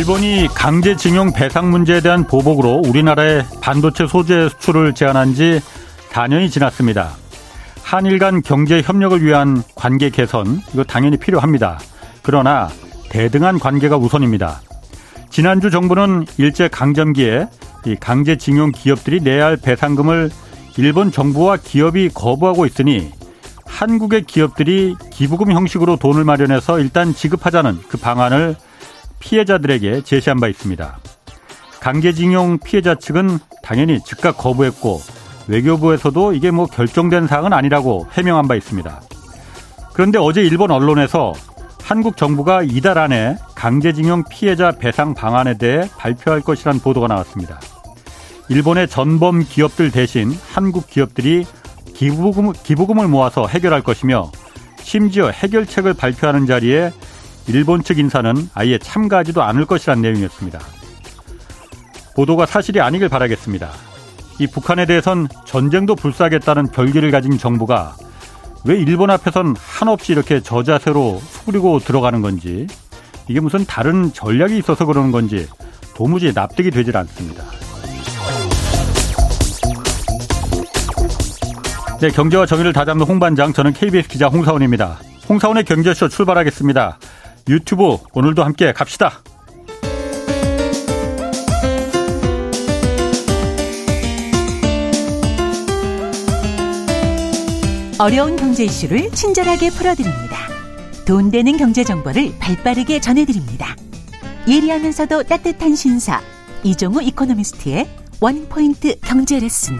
일본이 강제징용 배상 문제에 대한 보복으로 우리나라의 반도체 소재 수출을 제한한 지 4년이 지났습니다. 한일 간 경제 협력을 위한 관계 개선, 이거 당연히 필요합니다. 그러나 대등한 관계가 우선입니다. 지난주 정부는 일제 강점기에 이 강제징용 기업들이 내야 할 배상금을 일본 정부와 기업이 거부하고 있으니 한국의 기업들이 기부금 형식으로 돈을 마련해서 일단 지급하자는 그 방안을 피해자들에게 제시한 바 있습니다. 강제징용 피해자 측은 당연히 즉각 거부했고 외교부에서도 이게 뭐 결정된 사항은 아니라고 해명한 바 있습니다. 그런데 어제 일본 언론에서 한국 정부가 이달 안에 강제징용 피해자 배상 방안에 대해 발표할 것이라는 보도가 나왔습니다. 일본의 전범 기업들 대신 한국 기업들이 기부금, 기부금을 모아서 해결할 것이며 심지어 해결책을 발표하는 자리에 일본 측 인사는 아예 참가하지도 않을 것이라는 내용이었습니다. 보도가 사실이 아니길 바라겠습니다. 이 북한에 대해선 전쟁도 불사하겠다는 별기를 가진 정부가 왜 일본 앞에선 한없이 이렇게 저자세로 수그리고 들어가는 건지 이게 무슨 다른 전략이 있어서 그러는 건지 도무지 납득이 되질 않습니다. 네, 경제와 정의를 다잡는 홍반장 저는 KBS 기자 홍사원입니다. 홍사원의 경제쇼 출발하겠습니다. 유튜브 오늘도 함께 갑시다. 어려운 경제 이슈를 친절하게 풀어드립니다. 돈 되는 경제 정보를 발빠르게 전해드립니다. 예리하면서도 따뜻한 신사 이종우 이코노미스트의 원포인트 경제 레슨.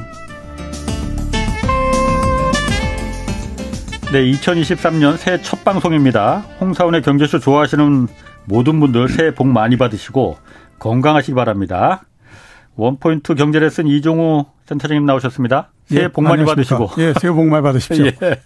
네, 2023년 새해 첫 방송입니다. 홍사원의 경제쇼 좋아하시는 모든 분들 새해 복 많이 받으시고 건강하시기 바랍니다. 원포인트 경제 레슨 이종우 센터장님 나오셨습니다. 새해 예, 복 많이 받으시고. 예, 새해 복 많이 받으십시오. 예.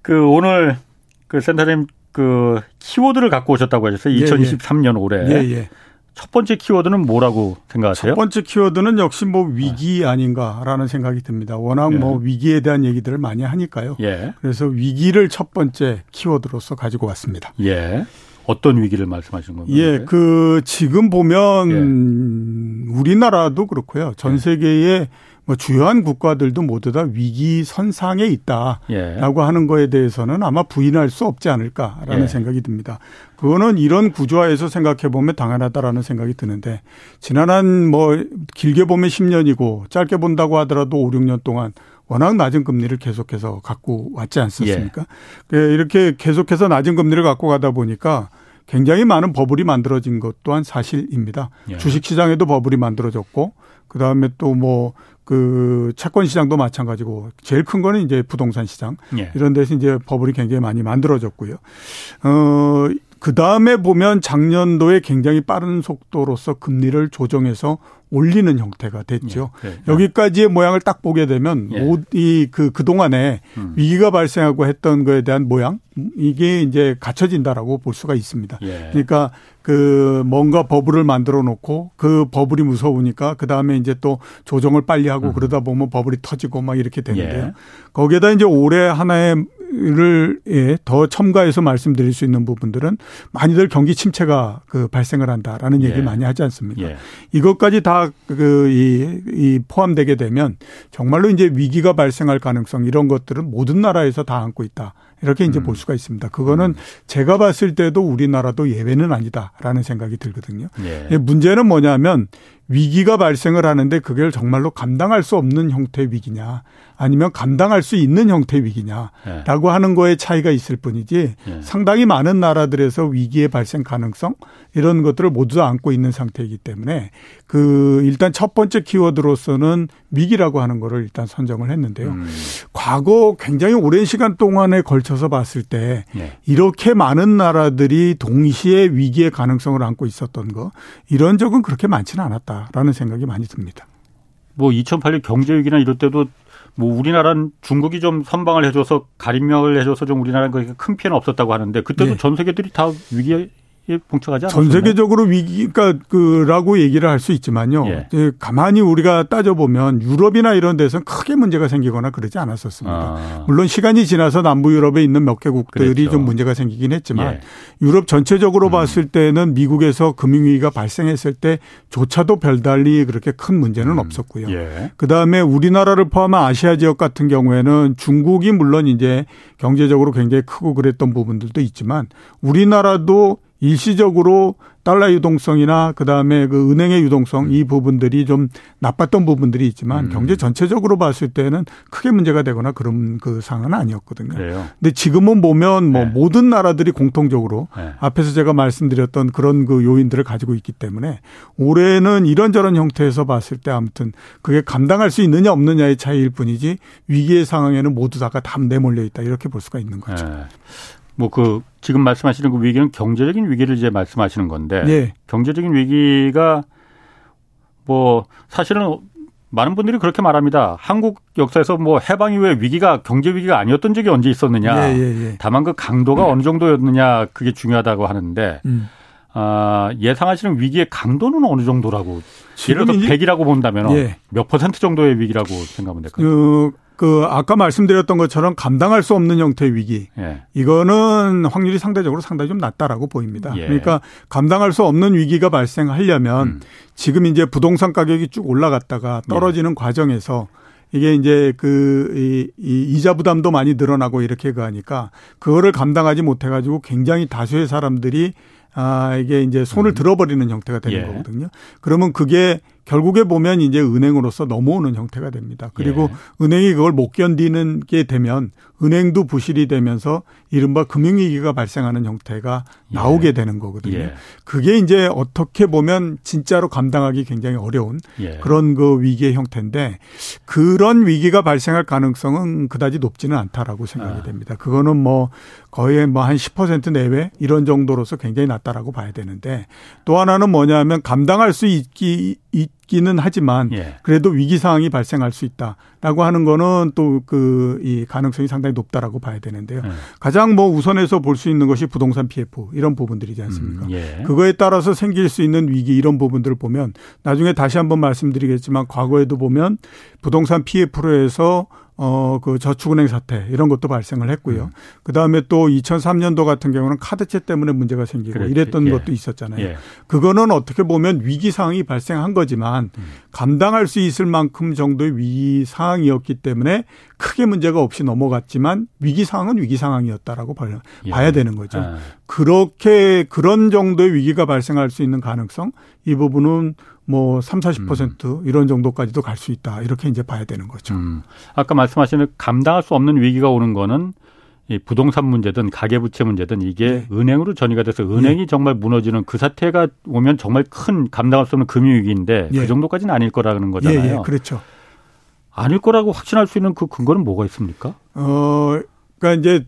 그 오늘 그 센터장님 그 키워드를 갖고 오셨다고 하셨어요. 2023년 예, 예. 올해. 예, 예. 첫 번째 키워드는 뭐라고 생각하세요? 첫 번째 키워드는 역시 뭐 위기 네. 아닌가라는 생각이 듭니다. 워낙 예. 뭐 위기에 대한 얘기들을 많이 하니까요. 예. 그래서 위기를 첫 번째 키워드로서 가지고 왔습니다. 예. 어떤 위기를 말씀하시는 건가요? 예, 그 지금 보면 예. 우리나라도 그렇고요. 전 예. 세계의 뭐 주요한 국가들도 모두 다 위기 선상에 있다라고 예. 하는 거에 대해서는 아마 부인할 수 없지 않을까라는 예. 생각이 듭니다. 그거는 이런 구조화에서 생각해 보면 당연하다라는 생각이 드는데 지난 한 뭐 길게 보면 10년이고 짧게 본다고 하더라도 5, 6년 동안 워낙 낮은 금리를 계속해서 갖고 왔지 않습니까? 예. 예. 이렇게 계속해서 낮은 금리를 갖고 가다 보니까 굉장히 많은 버블이 만들어진 것 또한 사실입니다. 예. 주식 시장에도 버블이 만들어졌고 그다음에 또 뭐 그 채권 시장도 마찬가지고 제일 큰 거는 이제 부동산 시장 예. 이런 데서 이제 버블이 굉장히 많이 만들어졌고요. 어, 그 다음에 보면 작년도에 굉장히 빠른 속도로서 금리를 조정해서 올리는 형태가 됐죠. 예, 예, 예. 여기까지의 모양을 딱 보게 되면 예. 이그 그동안에 음. 위기가 발생하고 했던 거에 대한 모양 이게 이제 갖춰진다라고 볼 수가 있습니다. 예. 그러니까 그 뭔가 버블을 만들어 놓고 그 버블이 무서우니까 그 다음에 이제 또 조정을 빨리 하고 음. 그러다 보면 버블이 터지고 막 이렇게 되는데요. 예. 거기에다 이제 올해 하나의 를 예, 더 첨가해서 말씀드릴 수 있는 부분들은 많이들 경기 침체가 그 발생을 한다라는 얘기를 예. 많이 하지 않습니까? 예. 이것까지 다그이 이 포함되게 되면 정말로 이제 위기가 발생할 가능성 이런 것들은 모든 나라에서 다 안고 있다. 이렇게 이제 음. 볼 수가 있습니다. 그거는 음. 제가 봤을 때도 우리나라도 예외는 아니다라는 생각이 들거든요. 예. 문제는 뭐냐면 위기가 발생을 하는데 그걸 정말로 감당할 수 없는 형태의 위기냐 아니면 감당할 수 있는 형태의 위기냐라고 예. 하는 거에 차이가 있을 뿐이지 예. 상당히 많은 나라들에서 위기의 발생 가능성 이런 것들을 모두 안고 있는 상태이기 때문에 그 일단 첫 번째 키워드로서는 위기라고 하는 거를 일단 선정을 했는데요. 음. 과거 굉장히 오랜 시간 동안에 걸쳐서 봤을 때 예. 이렇게 많은 나라들이 동시에 위기의 가능성을 안고 있었던 거 이런 적은 그렇게 많지는 않았다. 않을까라는 생각이 많이 듭니다. 뭐 2008년 경제 위기나 이럴 때도 뭐 우리나라는 중국이 좀 선방을 해줘서 가림명을 해줘서 좀 우리나라는 큰 피해는 없었다고 하는데 그때도 네. 전 세계들이 다 위기에 봉착하지 않았나요? 전 세계적으로 위기가 그라고 얘기를 할 수 있지만요. 예. 가만히 우리가 따져 보면 유럽이나 이런 데서는 크게 문제가 생기거나 그러지 않았었습니다. 아. 물론 시간이 지나서 남부 유럽에 있는 몇 개국들이 그랬죠. 좀 문제가 생기긴 했지만 예. 유럽 전체적으로 음. 봤을 때는 미국에서 금융위기가 발생했을 때조차도 별달리 그렇게 큰 문제는 음. 없었고요. 예. 그 다음에 우리나라를 포함한 아시아 지역 같은 경우에는 중국이 물론 이제 경제적으로 굉장히 크고 그랬던 부분들도 있지만 우리나라도 일시적으로 달러 유동성이나 그다음에 그 은행의 유동성 이 부분들이 좀 나빴던 부분들이 있지만 음. 경제 전체적으로 봤을 때는 크게 문제가 되거나 그런 그 상황은 아니었거든요. 그래요. 근데 지금은 보면 뭐 네. 모든 나라들이 공통적으로 네. 앞에서 제가 말씀드렸던 그런 그 요인들을 가지고 있기 때문에 올해는 이런저런 형태에서 봤을 때 아무튼 그게 감당할 수 있느냐 없느냐의 차이일 뿐이지 위기의 상황에는 모두 다가 다 내몰려 있다 이렇게 볼 수가 있는 거죠. 네. 뭐 그 지금 말씀하시는 그 위기는 경제적인 위기를 이제 말씀하시는 건데 네. 경제적인 위기가 뭐 사실은 많은 분들이 그렇게 말합니다. 한국 역사에서 뭐 해방 이후에 위기가 경제 위기가 아니었던 적이 언제 있었느냐. 예, 예, 예. 다만 그 강도가 음. 어느 정도였느냐 그게 중요하다고 하는데 음. 아, 예상하시는 위기의 강도는 어느 정도라고 예를 들어 100이라고 본다면 예. 몇 퍼센트 정도의 위기라고 생각하면 될까요? 그 그 아까 말씀드렸던 것처럼 감당할 수 없는 형태의 위기. 예. 이거는 확률이 상대적으로 상당히 좀 낮다라고 보입니다. 예. 그러니까 감당할 수 없는 위기가 발생하려면 음. 지금 이제 부동산 가격이 쭉 올라갔다가 떨어지는 예. 과정에서 이게 이제 그, 이, 이 이자 부담도 많이 늘어나고 이렇게 가니까 그거를 감당하지 못해가지고 굉장히 다수의 사람들이 아, 이게 이제 손을 음. 들어버리는 형태가 되는 예. 거거든요. 그러면 그게 결국에 보면 이제 은행으로서 넘어오는 형태가 됩니다. 그리고 예. 은행이 그걸 못 견디는 게 되면 은행도 부실이 되면서 이른바 금융위기가 발생하는 형태가 예. 나오게 되는 거거든요. 예. 그게 이제 어떻게 보면 진짜로 감당하기 굉장히 어려운 예. 그런 그 위기의 형태인데 그런 위기가 발생할 가능성은 그다지 높지는 않다라고 생각이 아. 됩니다. 그거는 뭐 거의 뭐 한 10% 내외 이런 정도로서 굉장히 낮다라고 봐야 되는데 또 하나는 뭐냐면 감당할 수 있기 있 기는 하지만 예. 그래도 위기 상황이 발생할 수 있다라고 하는 거는 또 그 이 가능성이 상당히 높다라고 봐야 되는데요. 예. 가장 뭐 우선해서 볼 수 있는 것이 부동산 PF 이런 부분들이지 않습니까? 음, 예. 그거에 따라서 생길 수 있는 위기 이런 부분들을 보면 나중에 다시 한번 말씀드리겠지만 과거에도 보면 부동산 PF로 해서 어, 그 저축은행 사태 이런 것도 발생을 했고요. 음. 그 다음에 또 2003년도 같은 경우는 카드채 때문에 문제가 생기고 그렇지. 이랬던 예. 것도 있었잖아요. 예. 그거는 어떻게 보면 위기 상황이 발생한 거지만 음. 감당할 수 있을 만큼 정도의 위기 상황이었기 때문에 크게 문제가 없이 넘어갔지만 위기 상황은 위기 상황이었다라고 봐야, 예. 봐야 되는 거죠. 아. 그렇게 그런 정도의 위기가 발생할 수 있는 가능성 이 부분은 뭐 3, 40% 음. 이런 정도까지도 갈 수 있다. 이렇게 이제 봐야 되는 거죠. 음. 아까 말씀하시는 감당할 수 없는 위기가 오는 거는 이 부동산 문제든 가계부채 문제든 이게 네. 은행으로 전이가 돼서 은행이 네. 정말 무너지는 그 사태가 오면 정말 큰 감당할 수 없는 금융위기인데 네. 그 정도까지는 아닐 거라는 거잖아요. 예, 예, 그렇죠. 아닐 거라고 확신할 수 있는 그 근거는 뭐가 있습니까? 어, 그러니까 이제 이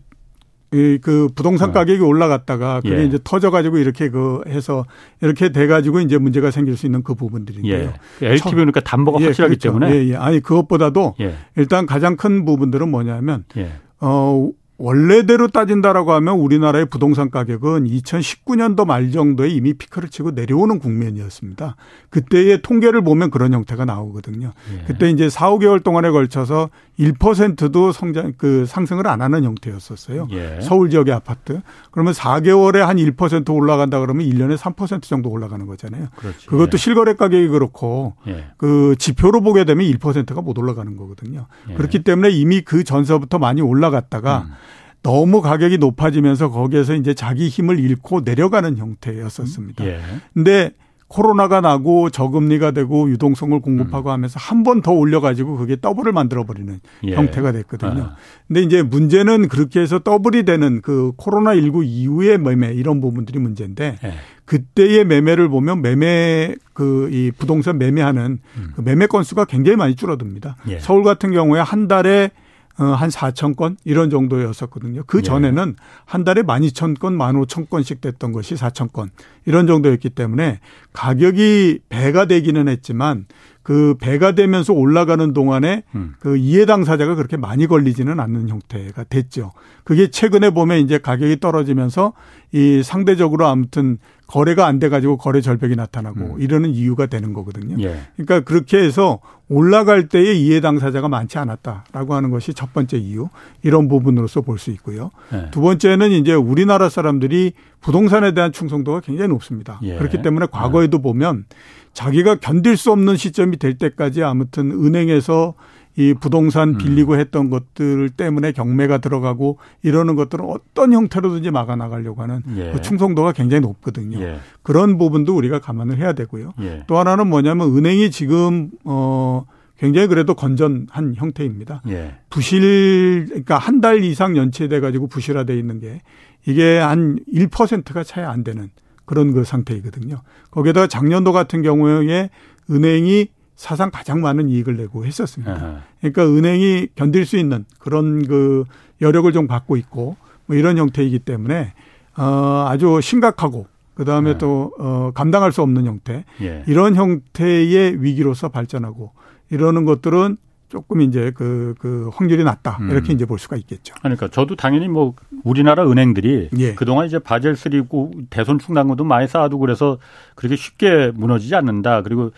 그 부동산 네. 가격이 올라갔다가 그게 예. 이제 터져가지고 이렇게 그 해서 이렇게 돼가지고 이제 문제가 생길 수 있는 그 부분들인데요. 예. 그 LTV 그러니까 담보가 예, 확실하기 그렇죠. 때문에. 예, 예. 아니 그것보다도 예. 일단 가장 큰 부분들은 뭐냐면 예. 어 원래대로 따진다라고 하면 우리나라의 부동산 가격은 2019년도 말 정도에 이미 피크를 치고 내려오는 국면이었습니다. 그때의 통계를 보면 그런 형태가 나오거든요. 예. 그때 이제 4, 5개월 동안에 걸쳐서 1%도 성장 그 상승을 안 하는 형태였었어요. 예. 서울 지역의 아파트. 그러면 4개월에 한 1% 올라간다 그러면 1년에 3% 정도 올라가는 거잖아요. 그렇지. 그것도 예. 실거래 가격이 그렇고 예. 그 지표로 보게 되면 1%가 못 올라가는 거거든요. 예. 그렇기 때문에 이미 그 전서부터 많이 올라갔다가 음. 너무 가격이 높아지면서 거기에서 이제 자기 힘을 잃고 내려가는 형태였었습니다. 예. 근데 코로나가 나고 저금리가 되고 유동성을 공급하고 음. 하면서 한 번 더 올려가지고 그게 더블을 만들어버리는 예. 형태가 됐거든요. 아. 근데 이제 문제는 그렇게 해서 더블이 되는 그 코로나19 이후의 매매 이런 부분들이 문제인데 예. 그때의 매매를 보면 매매 그 이 부동산 매매하는 음. 그 매매 건수가 굉장히 많이 줄어듭니다. 예. 서울 같은 경우에 한 달에 어, 한 4천 건 이런 정도였었거든요. 그 예. 전에는 예. 한 달에 12,000건, 15,000건씩 됐던 것이 4천 건 이런 정도였기 때문에 가격이 배가 되기는 했지만 그 배가 되면서 올라가는 동안에 음. 그 이해 당사자가 그렇게 많이 걸리지는 않는 형태가 됐죠. 그게 최근에 보면 이제 가격이 떨어지면서 이 상대적으로 아무튼 거래가 안 돼 가지고 거래 절벽이 나타나고 음. 이러는 이유가 되는 거거든요. 예. 그러니까 그렇게 해서 올라갈 때에 이해 당사자가 많지 않았다라고 하는 것이 첫 번째 이유 이런 부분으로서 볼 수 있고요. 예. 두 번째는 이제 우리나라 사람들이 부동산에 대한 충성도가 굉장히 높습니다. 예. 그렇기 때문에 과거에도 보면 자기가 견딜 수 없는 시점이 될 때까지 아무튼 은행에서 이 부동산 음. 빌리고 했던 것들 때문에 경매가 들어가고 이러는 것들은 어떤 형태로든지 막아 나가려고 하는 예. 그 충성도가 굉장히 높거든요. 예. 그런 부분도 우리가 감안을 해야 되고요. 예. 또 하나는 뭐냐면 은행이 지금 어 굉장히 그래도 건전한 형태입니다. 예. 부실 그러니까 한 달 이상 연체돼 가지고 부실화돼 있는 게 이게 한 1%가 차이 안 되는 그런 그 상태이거든요. 거기에다가 작년도 같은 경우에 은행이 사상 가장 많은 이익을 내고 했었습니다. 그러니까 은행이 견딜 수 있는 그런 그 여력을 좀 갖고 있고 뭐 이런 형태이기 때문에 어 아주 심각하고 그 다음에 네. 또어 감당할 수 없는 형태 예. 이런 형태의 위기로서 발전하고 이러는 것들은 조금 이제 그, 그 확률이 낮다. 이렇게 음. 이제 볼 수가 있겠죠. 그러니까 저도 당연히 뭐 우리나라 은행들이 예. 그동안 이제 바젤 3고 대손 충당금도 많이 쌓아두고 그래서 그렇게 쉽게 무너지지 않는다. 그리고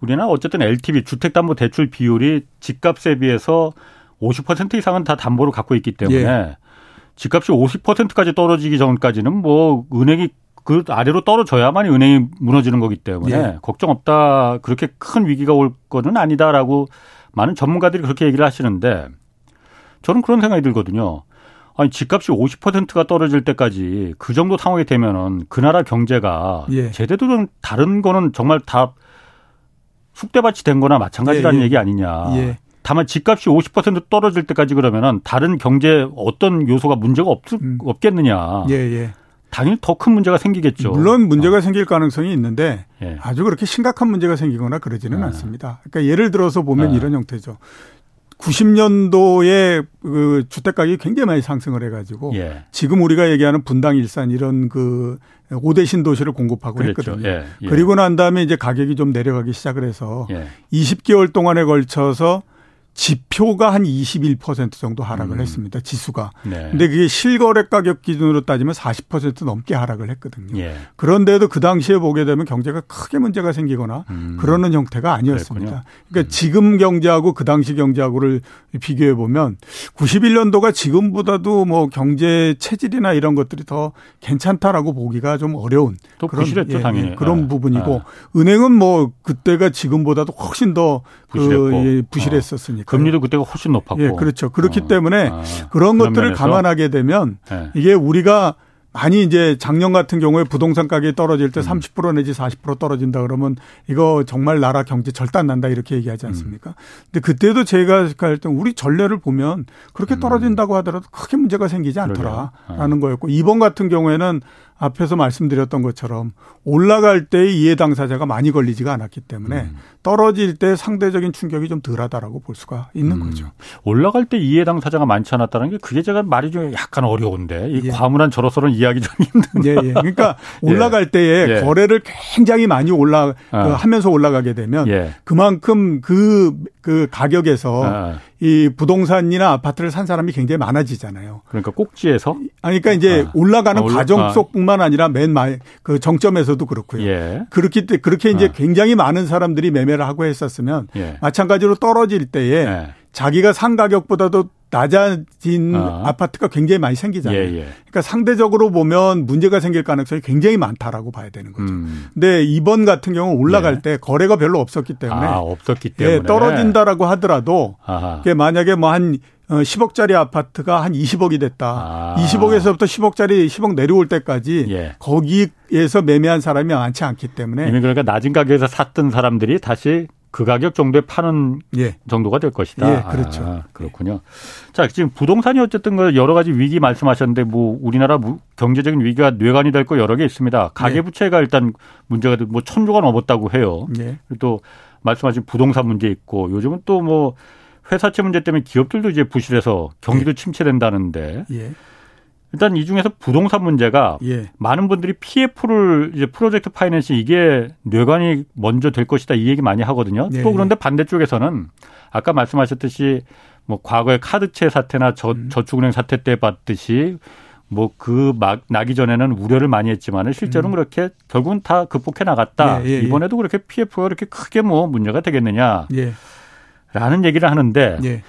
우리나라 어쨌든 LTV 주택담보대출 비율이 집값에 비해서 50% 이상은 다 담보를 갖고 있기 때문에 예. 집값이 50%까지 떨어지기 전까지는 뭐 은행이 그 아래로 떨어져야만 은행이 무너지는 거기 때문에 예. 걱정 없다. 그렇게 큰 위기가 올 거는 아니다라고 많은 전문가들이 그렇게 얘기를 하시는데 저는 그런 생각이 들거든요. 아니 집값이 50%가 떨어질 때까지 그 정도 상황이 되면은 그 나라 경제가 예. 제대로 좀 다른 거는 정말 다 숙대밭이 된 거나 마찬가지라는 예, 예. 얘기 아니냐. 예. 다만 집값이 50% 떨어질 때까지 그러면은 다른 경제 어떤 요소가 문제가 없, 음. 없겠느냐. 예, 예. 당연히 더 큰 문제가 생기겠죠. 물론 문제가 어. 생길 가능성이 있는데 예. 아주 그렇게 심각한 문제가 생기거나 그러지는 예. 않습니다. 그러니까 예를 들어서 보면 예. 이런 형태죠. 90년도에 그 주택 가격이 굉장히 많이 상승을 해가지고 예. 지금 우리가 얘기하는 분당 일산 이런 그 5대 신도시를 공급하고 그랬죠. 했거든요. 예. 예. 그리고 난 다음에 이제 가격이 좀 내려가기 시작을 해서 20개월 동안에 걸쳐서 지표가 한 21% 정도 하락을 음. 했습니다. 지수가. 네. 근데 그게 실거래 가격 기준으로 따지면 40% 넘게 하락을 했거든요. 예. 그런데도 그 당시에 보게 되면 경제가 크게 문제가 생기거나 음. 그러는 형태가 아니었습니다. 그랬군요. 그러니까 음. 지금 경제하고 그 당시 경제하고를 비교해 보면 91년도가 지금보다도 뭐 경제 체질이나 이런 것들이 더 괜찮다라고 보기가 좀 어려운 그런 부실했죠, 예, 당연히. 예, 그런 아. 부분이고 아. 은행은 뭐 그때가 지금보다도 훨씬 더 그, 예, 부실했었으니까. 금리도 그때가 훨씬 높았고. 예, 그렇죠. 그렇기 어. 때문에 아, 그런 것들을 면에서? 감안하게 되면 네. 이게 우리가 많이 이제 작년 같은 경우에 부동산 가격이 떨어질 때 30% 음. 내지 40% 떨어진다 그러면 이거 정말 나라 경제 절단 난다 이렇게 얘기하지 않습니까? 음. 근데 그때도 제가 할때 우리 전례를 보면 그렇게 음. 떨어진다고 하더라도 크게 문제가 생기지 않더라라는 아. 거였고 이번 같은 경우에는 앞에서 말씀드렸던 것처럼 올라갈 때 이해 당사자가 많이 걸리지가 않았기 때문에 음. 떨어질 때 상대적인 충격이 좀 덜하다라고 볼 수가 있는 음. 거죠. 올라갈 때 이해 당사자가 많지 않았다는 게 그게 제가 말이 좀 약간 어려운데 이 예. 과문한 저로서는 이해하기 좀 힘든. 예, 예. 그러니까 예. 올라갈 때에 예. 거래를 굉장히 많이 올라 아. 그 하면서 올라가게 되면 예. 그만큼 그그 그 가격에서 아. 이 부동산이나 아파트를 산 사람이 굉장히 많아지잖아요. 그러니까 꼭지에서? 아니, 그러니까 이제 아. 올라가는 아, 올라, 과정 아. 속뿐만 아니라 맨말그 정점에서도 그렇고요. 예. 그렇기 때문에 그렇게 이제 아. 굉장히 많은 사람들이 매매를 하고 했었으면 예. 마찬가지로 떨어질 때에 예. 자기가 산 가격보다도 낮아진 아. 파트가 굉장히 많이 생기잖아요. 예, 예. 그러니까 상대적으로 보면 문제가 생길 가능성이 굉장히 많다라고 봐야 되는 거죠. 음. 근데 이번 같은 경우 올라갈 예. 때 거래가 별로 없었기 때문에 아, 없었기 때문에 예, 떨어진다라고 하더라도 그게 만약에 뭐 한 10억짜리 어, 아파트가 한 20억이 됐다. 아. 20억에서부터 10억짜리 10억 내려올 때까지 예. 거기에서 매매한 사람이 많지 않기 때문에 이미 그러니까 낮은 가격에서 샀던 사람들이 다시 그 가격 정도에 파는 예. 정도가 될 것이다. 예, 그렇죠. 아, 그렇군요. 자, 지금 부동산이 어쨌든 그 여러 가지 위기 말씀하셨는데 뭐 우리나라 경제적인 위기가 뇌관이 될 거 여러 개 있습니다. 가계 부채가 예. 일단 문제가 뭐 천조가 넘었다고 해요. 예. 그리고 또 말씀하신 부동산 문제 있고 요즘은 또 뭐 회사채 문제 때문에 기업들도 이제 부실해서 경기도 예. 침체된다는데 예. 일단 이 중에서 부동산 문제가 예. 많은 분들이 PF를 이제 프로젝트 파이낸싱 이게 뇌관이 먼저 될 것이다 이 얘기 많이 하거든요. 예. 또 그런데 반대쪽에서는 아까 말씀하셨듯이 뭐 과거의 카드채 사태나 저, 음. 저축은행 사태 때 봤듯이 뭐 그 막 나기 전에는 우려를 많이 했지만은 실제로는 음. 그렇게 결국은 다 극복해 나갔다. 예, 예, 예. 이번에도 그렇게 PF가 그렇게 크게 뭐 문제가 되겠느냐. 예. 라는 얘기를 하는데 예.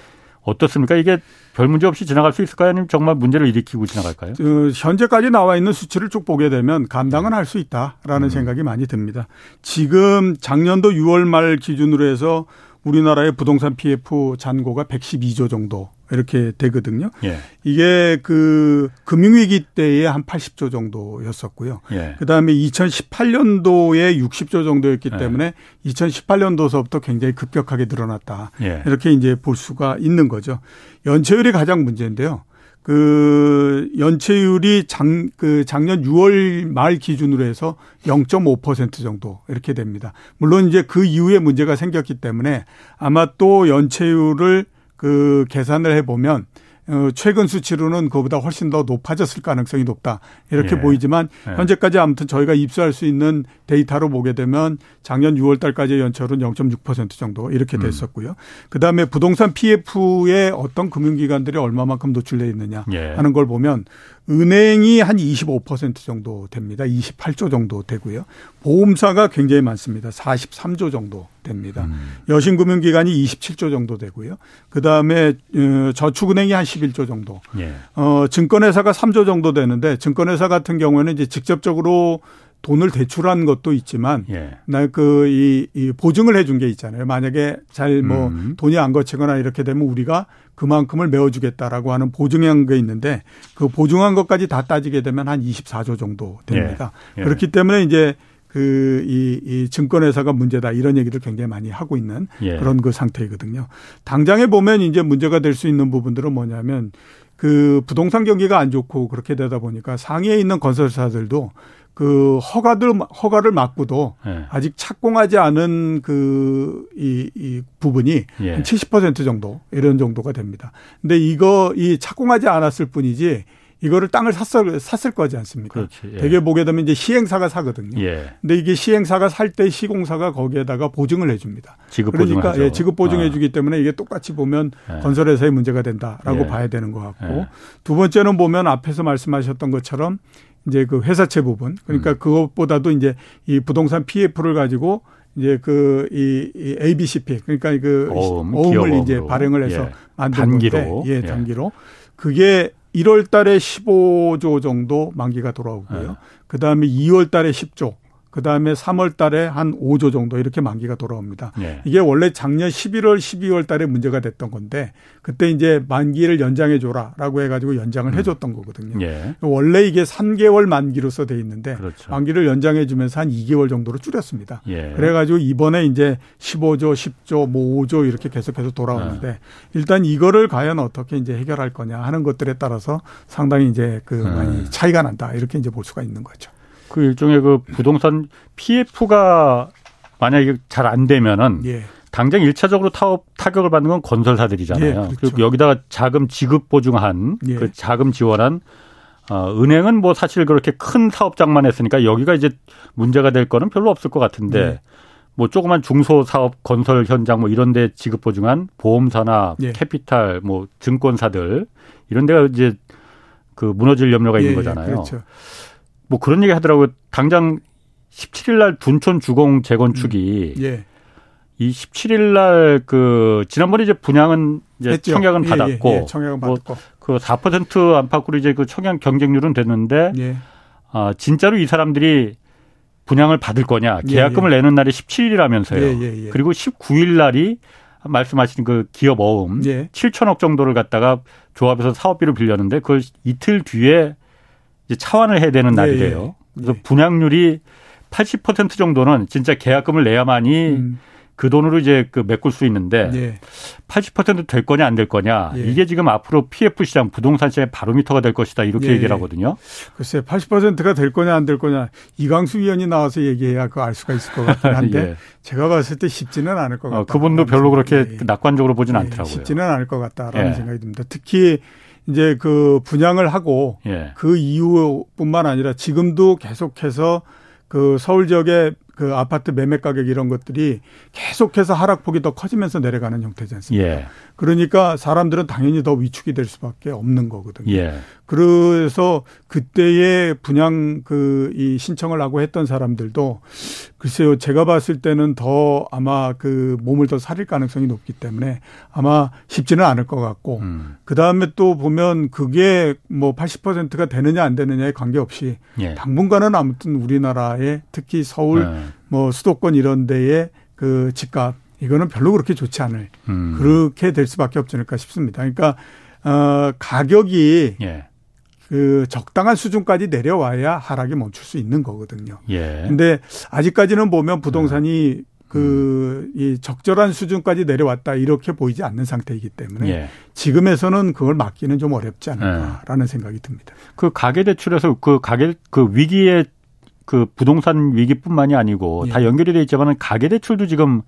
어떻습니까? 이게 별 문제 없이 지나갈 수 있을까요? 아니면 정말 문제를 일으키고 지나갈까요? 그 현재까지 나와 있는 수치를 쭉 보게 되면 감당은 할 수 있다라는 음. 생각이 많이 듭니다. 지금 작년도 6월 말 기준으로 해서 우리나라의 부동산 PF 잔고가 112조 정도 이렇게 되거든요. 예. 이게 그 금융위기 때에 한 80조 정도였었고요. 예. 그 다음에 2018년도에 60조 정도였기 예. 때문에 2018년도서부터 굉장히 급격하게 늘어났다. 예. 이렇게 이제 볼 수가 있는 거죠. 연체율이 가장 문제인데요. 그 연체율이 장, 그 작년 6월 말 기준으로 해서 0.5% 정도 이렇게 됩니다. 물론 이제 그 이후에 문제가 생겼기 때문에 아마 또 연체율을 그 계산을 해보면 어, 최근 수치로는 그보다 훨씬 더 높아졌을 가능성이 높다. 이렇게 예. 보이지만 예. 현재까지 아무튼 저희가 입수할 수 있는 데이터로 보게 되면 작년 6월 달까지의 연체율은 0.6% 정도 이렇게 음. 됐었고요. 음. 그다음에 부동산 PF에 어떤 금융기관들이 얼마만큼 노출돼 있느냐 예. 하는 걸 보면 은행이 한 25% 정도 됩니다. 28조 정도 되고요. 보험사가 굉장히 많습니다. 43조 정도 됩니다. 음. 여신금융기관이 27조 정도 되고요. 그 다음에 어, 저축은행이 한 11조 정도. 예. 어, 증권회사가 3조 정도 되는데 증권회사 같은 경우에는 이제 직접적으로 돈을 대출한 것도 있지만 예. 나그이 이 보증을 해준 게 있잖아요. 만약에 잘뭐 음. 돈이 안 거치거나 이렇게 되면 우리가 그만큼을 메워주겠다라고 하는 보증한 게 있는데 그 보증한 것까지 다 따지게 되면 한 24조 정도 됩니다. 예. 예. 그렇기 때문에 이제 그, 이, 이 증권회사가 문제다 이런 얘기를 굉장히 많이 하고 있는 예. 그런 그 상태이거든요. 당장에 보면 이제 문제가 될 수 있는 부분들은 뭐냐면 그 부동산 경기가 안 좋고 그렇게 되다 보니까 상위에 있는 건설사들도 그 허가들 허가를 막고도 예. 아직 착공하지 않은 그이 이 부분이 예. 한 70% 정도 이런 정도가 됩니다. 근데 이거 이 착공하지 않았을 뿐이지 이거를 땅을 샀을 샀을 거지 않습니까? 그렇지, 예. 대개 보게 되면 이제 시행사가 사거든요. 예. 근데 이게 시행사가 살 때 시공사가 거기에다가 보증을 해줍니다. 지급 그러니까 예, 지급 보증해주기 아. 때문에 이게 똑같이 보면 예. 건설회사의 문제가 된다라고 예. 봐야 되는 것 같고 예. 두 번째는 보면 앞에서 말씀하셨던 것처럼 이제 그 회사채 부분 그러니까 음. 그것보다도 이제 이 부동산 PF를 가지고 이제 그이 이 ABCP 그러니까 그 어음, 어음을 이제 발행을 해서 예. 만든 단기로. 건데 예, 단기로 그게 1월 달에 15조 정도 만기가 돌아오고요. 네. 그 다음에 2월 달에 10조, 그 다음에 3월 달에 한 5조 정도 이렇게 만기가 돌아옵니다. 예. 이게 원래 작년 11월, 12월 달에 문제가 됐던 건데 그때 이제 만기를 연장해 줘라라고 해가지고 연장을 음. 해줬던 거거든요. 예. 원래 이게 3개월 만기로서 돼 있는데 그렇죠. 만기를 연장해 주면서 한 2개월 정도로 줄였습니다. 예. 그래가지고 이번에 이제 15조, 10조, 뭐 5조 이렇게 계속해서 돌아오는데 네. 일단 이거를 과연 어떻게 이제 해결할 거냐 하는 것들에 따라서 상당히 이제 그 네. 많이 차이가 난다 이렇게 이제 볼 수가 있는 거죠. 그 일종의 그 부동산 PF가 만약에 잘 안 되면은 예. 당장 일차적으로 타업 타격을 받는 건 건설사들이잖아요. 예, 그렇죠. 그리고 여기다가 자금 지급 보증한 예. 그 자금 지원한 어, 은행은 뭐 사실 그렇게 큰 사업장만 했으니까 여기가 이제 문제가 될 거는 별로 없을 것 같은데 예. 뭐 조그만 중소 사업 건설 현장 뭐 이런 데 지급 보증한 보험사나 예. 캐피탈 뭐 증권사들 이런 데가 이제 그 무너질 염려가 있는 예, 거잖아요. 그렇죠. 뭐 그런 얘기 하더라고요. 당장 17일 날 둔촌 주공 재건축이 음. 예. 이 17일 날 그 지난번에 이제 분양은 이제 했죠. 청약은 예, 예 받았고 예, 예, 청약은 뭐 받았고 그4% 안팎으로 이제 그 청약 경쟁률은 됐는데 예. 아 진짜로 이 사람들이 분양을 받을 거냐 예, 계약금을 내는 날이 17일이라면서요. 그리고 19일 날이 말씀하신 그 기업 어음 예. 7천억 정도를 갖다가 조합에서 사업비로 빌렸는데 그걸 이틀 뒤에 차환을 해야 되는 예, 날이래요. 예. 그래서 분양률이 80% 정도는 진짜 계약금을 내야만이 음. 그 돈으로 이제 그 메꿀 수 있는데 예. 80%될 거냐 안 될 거냐 예. 이게 지금 앞으로 PF 시장 부동산 시장의 바로미터가 될 것이다 이렇게 예. 얘기를 하거든요. 글쎄 80%가 될 거냐 안 될 거냐 이광수 위원이 나와서 얘기해야 그 알 수가 있을 것 같긴 한데 예. 제가 봤을 때 쉽지는 않을 것 어, 같다. 어, 그분도 별로 그렇게 예. 낙관적으로 보진 않더라고요. 쉽지는 않을 것 같다라는 예. 생각이 듭니다. 특히 이제 그 분양을 하고 그 이후뿐만 아니라 지금도 계속해서 그 서울 지역의 그 아파트 매매 가격 이런 것들이 계속해서 하락폭이 더 커지면서 내려가는 형태지 않습니까? 예. 그러니까 사람들은 당연히 더 위축이 될 수밖에 없는 거거든요. 예. 그래서 그때의 분양 그 이 신청을 하고 했던 사람들도 글쎄요 제가 봤을 때는 더 아마 그 몸을 더 사릴 가능성이 높기 때문에 아마 쉽지는 않을 것 같고 음. 그 다음에 또 보면 그게 뭐 80%가 되느냐 안 되느냐에 관계없이 예. 당분간은 아무튼 우리나라의 특히 서울 네. 뭐 수도권 이런 데에 그 집값 이거는 별로 그렇게 좋지 않을 음. 그렇게 될 수밖에 없지 않을까 싶습니다. 그러니까 어 가격이 예. 그 적당한 수준까지 내려와야 하락이 멈출 수 있는 거거든요. 예. 근데 아직까지는 보면 부동산이 음. 그이 적절한 수준까지 내려왔다 이렇게 보이지 않는 상태이기 때문에 예. 지금에서는 그걸 막기는 좀 어렵지 않을까라는 예. 생각이 듭니다. 그 가계 대출에서 그 가계 그 위기에 그 부동산 위기뿐만이 아니고 예. 다 연결이 돼 있지만 가계 대출도 지금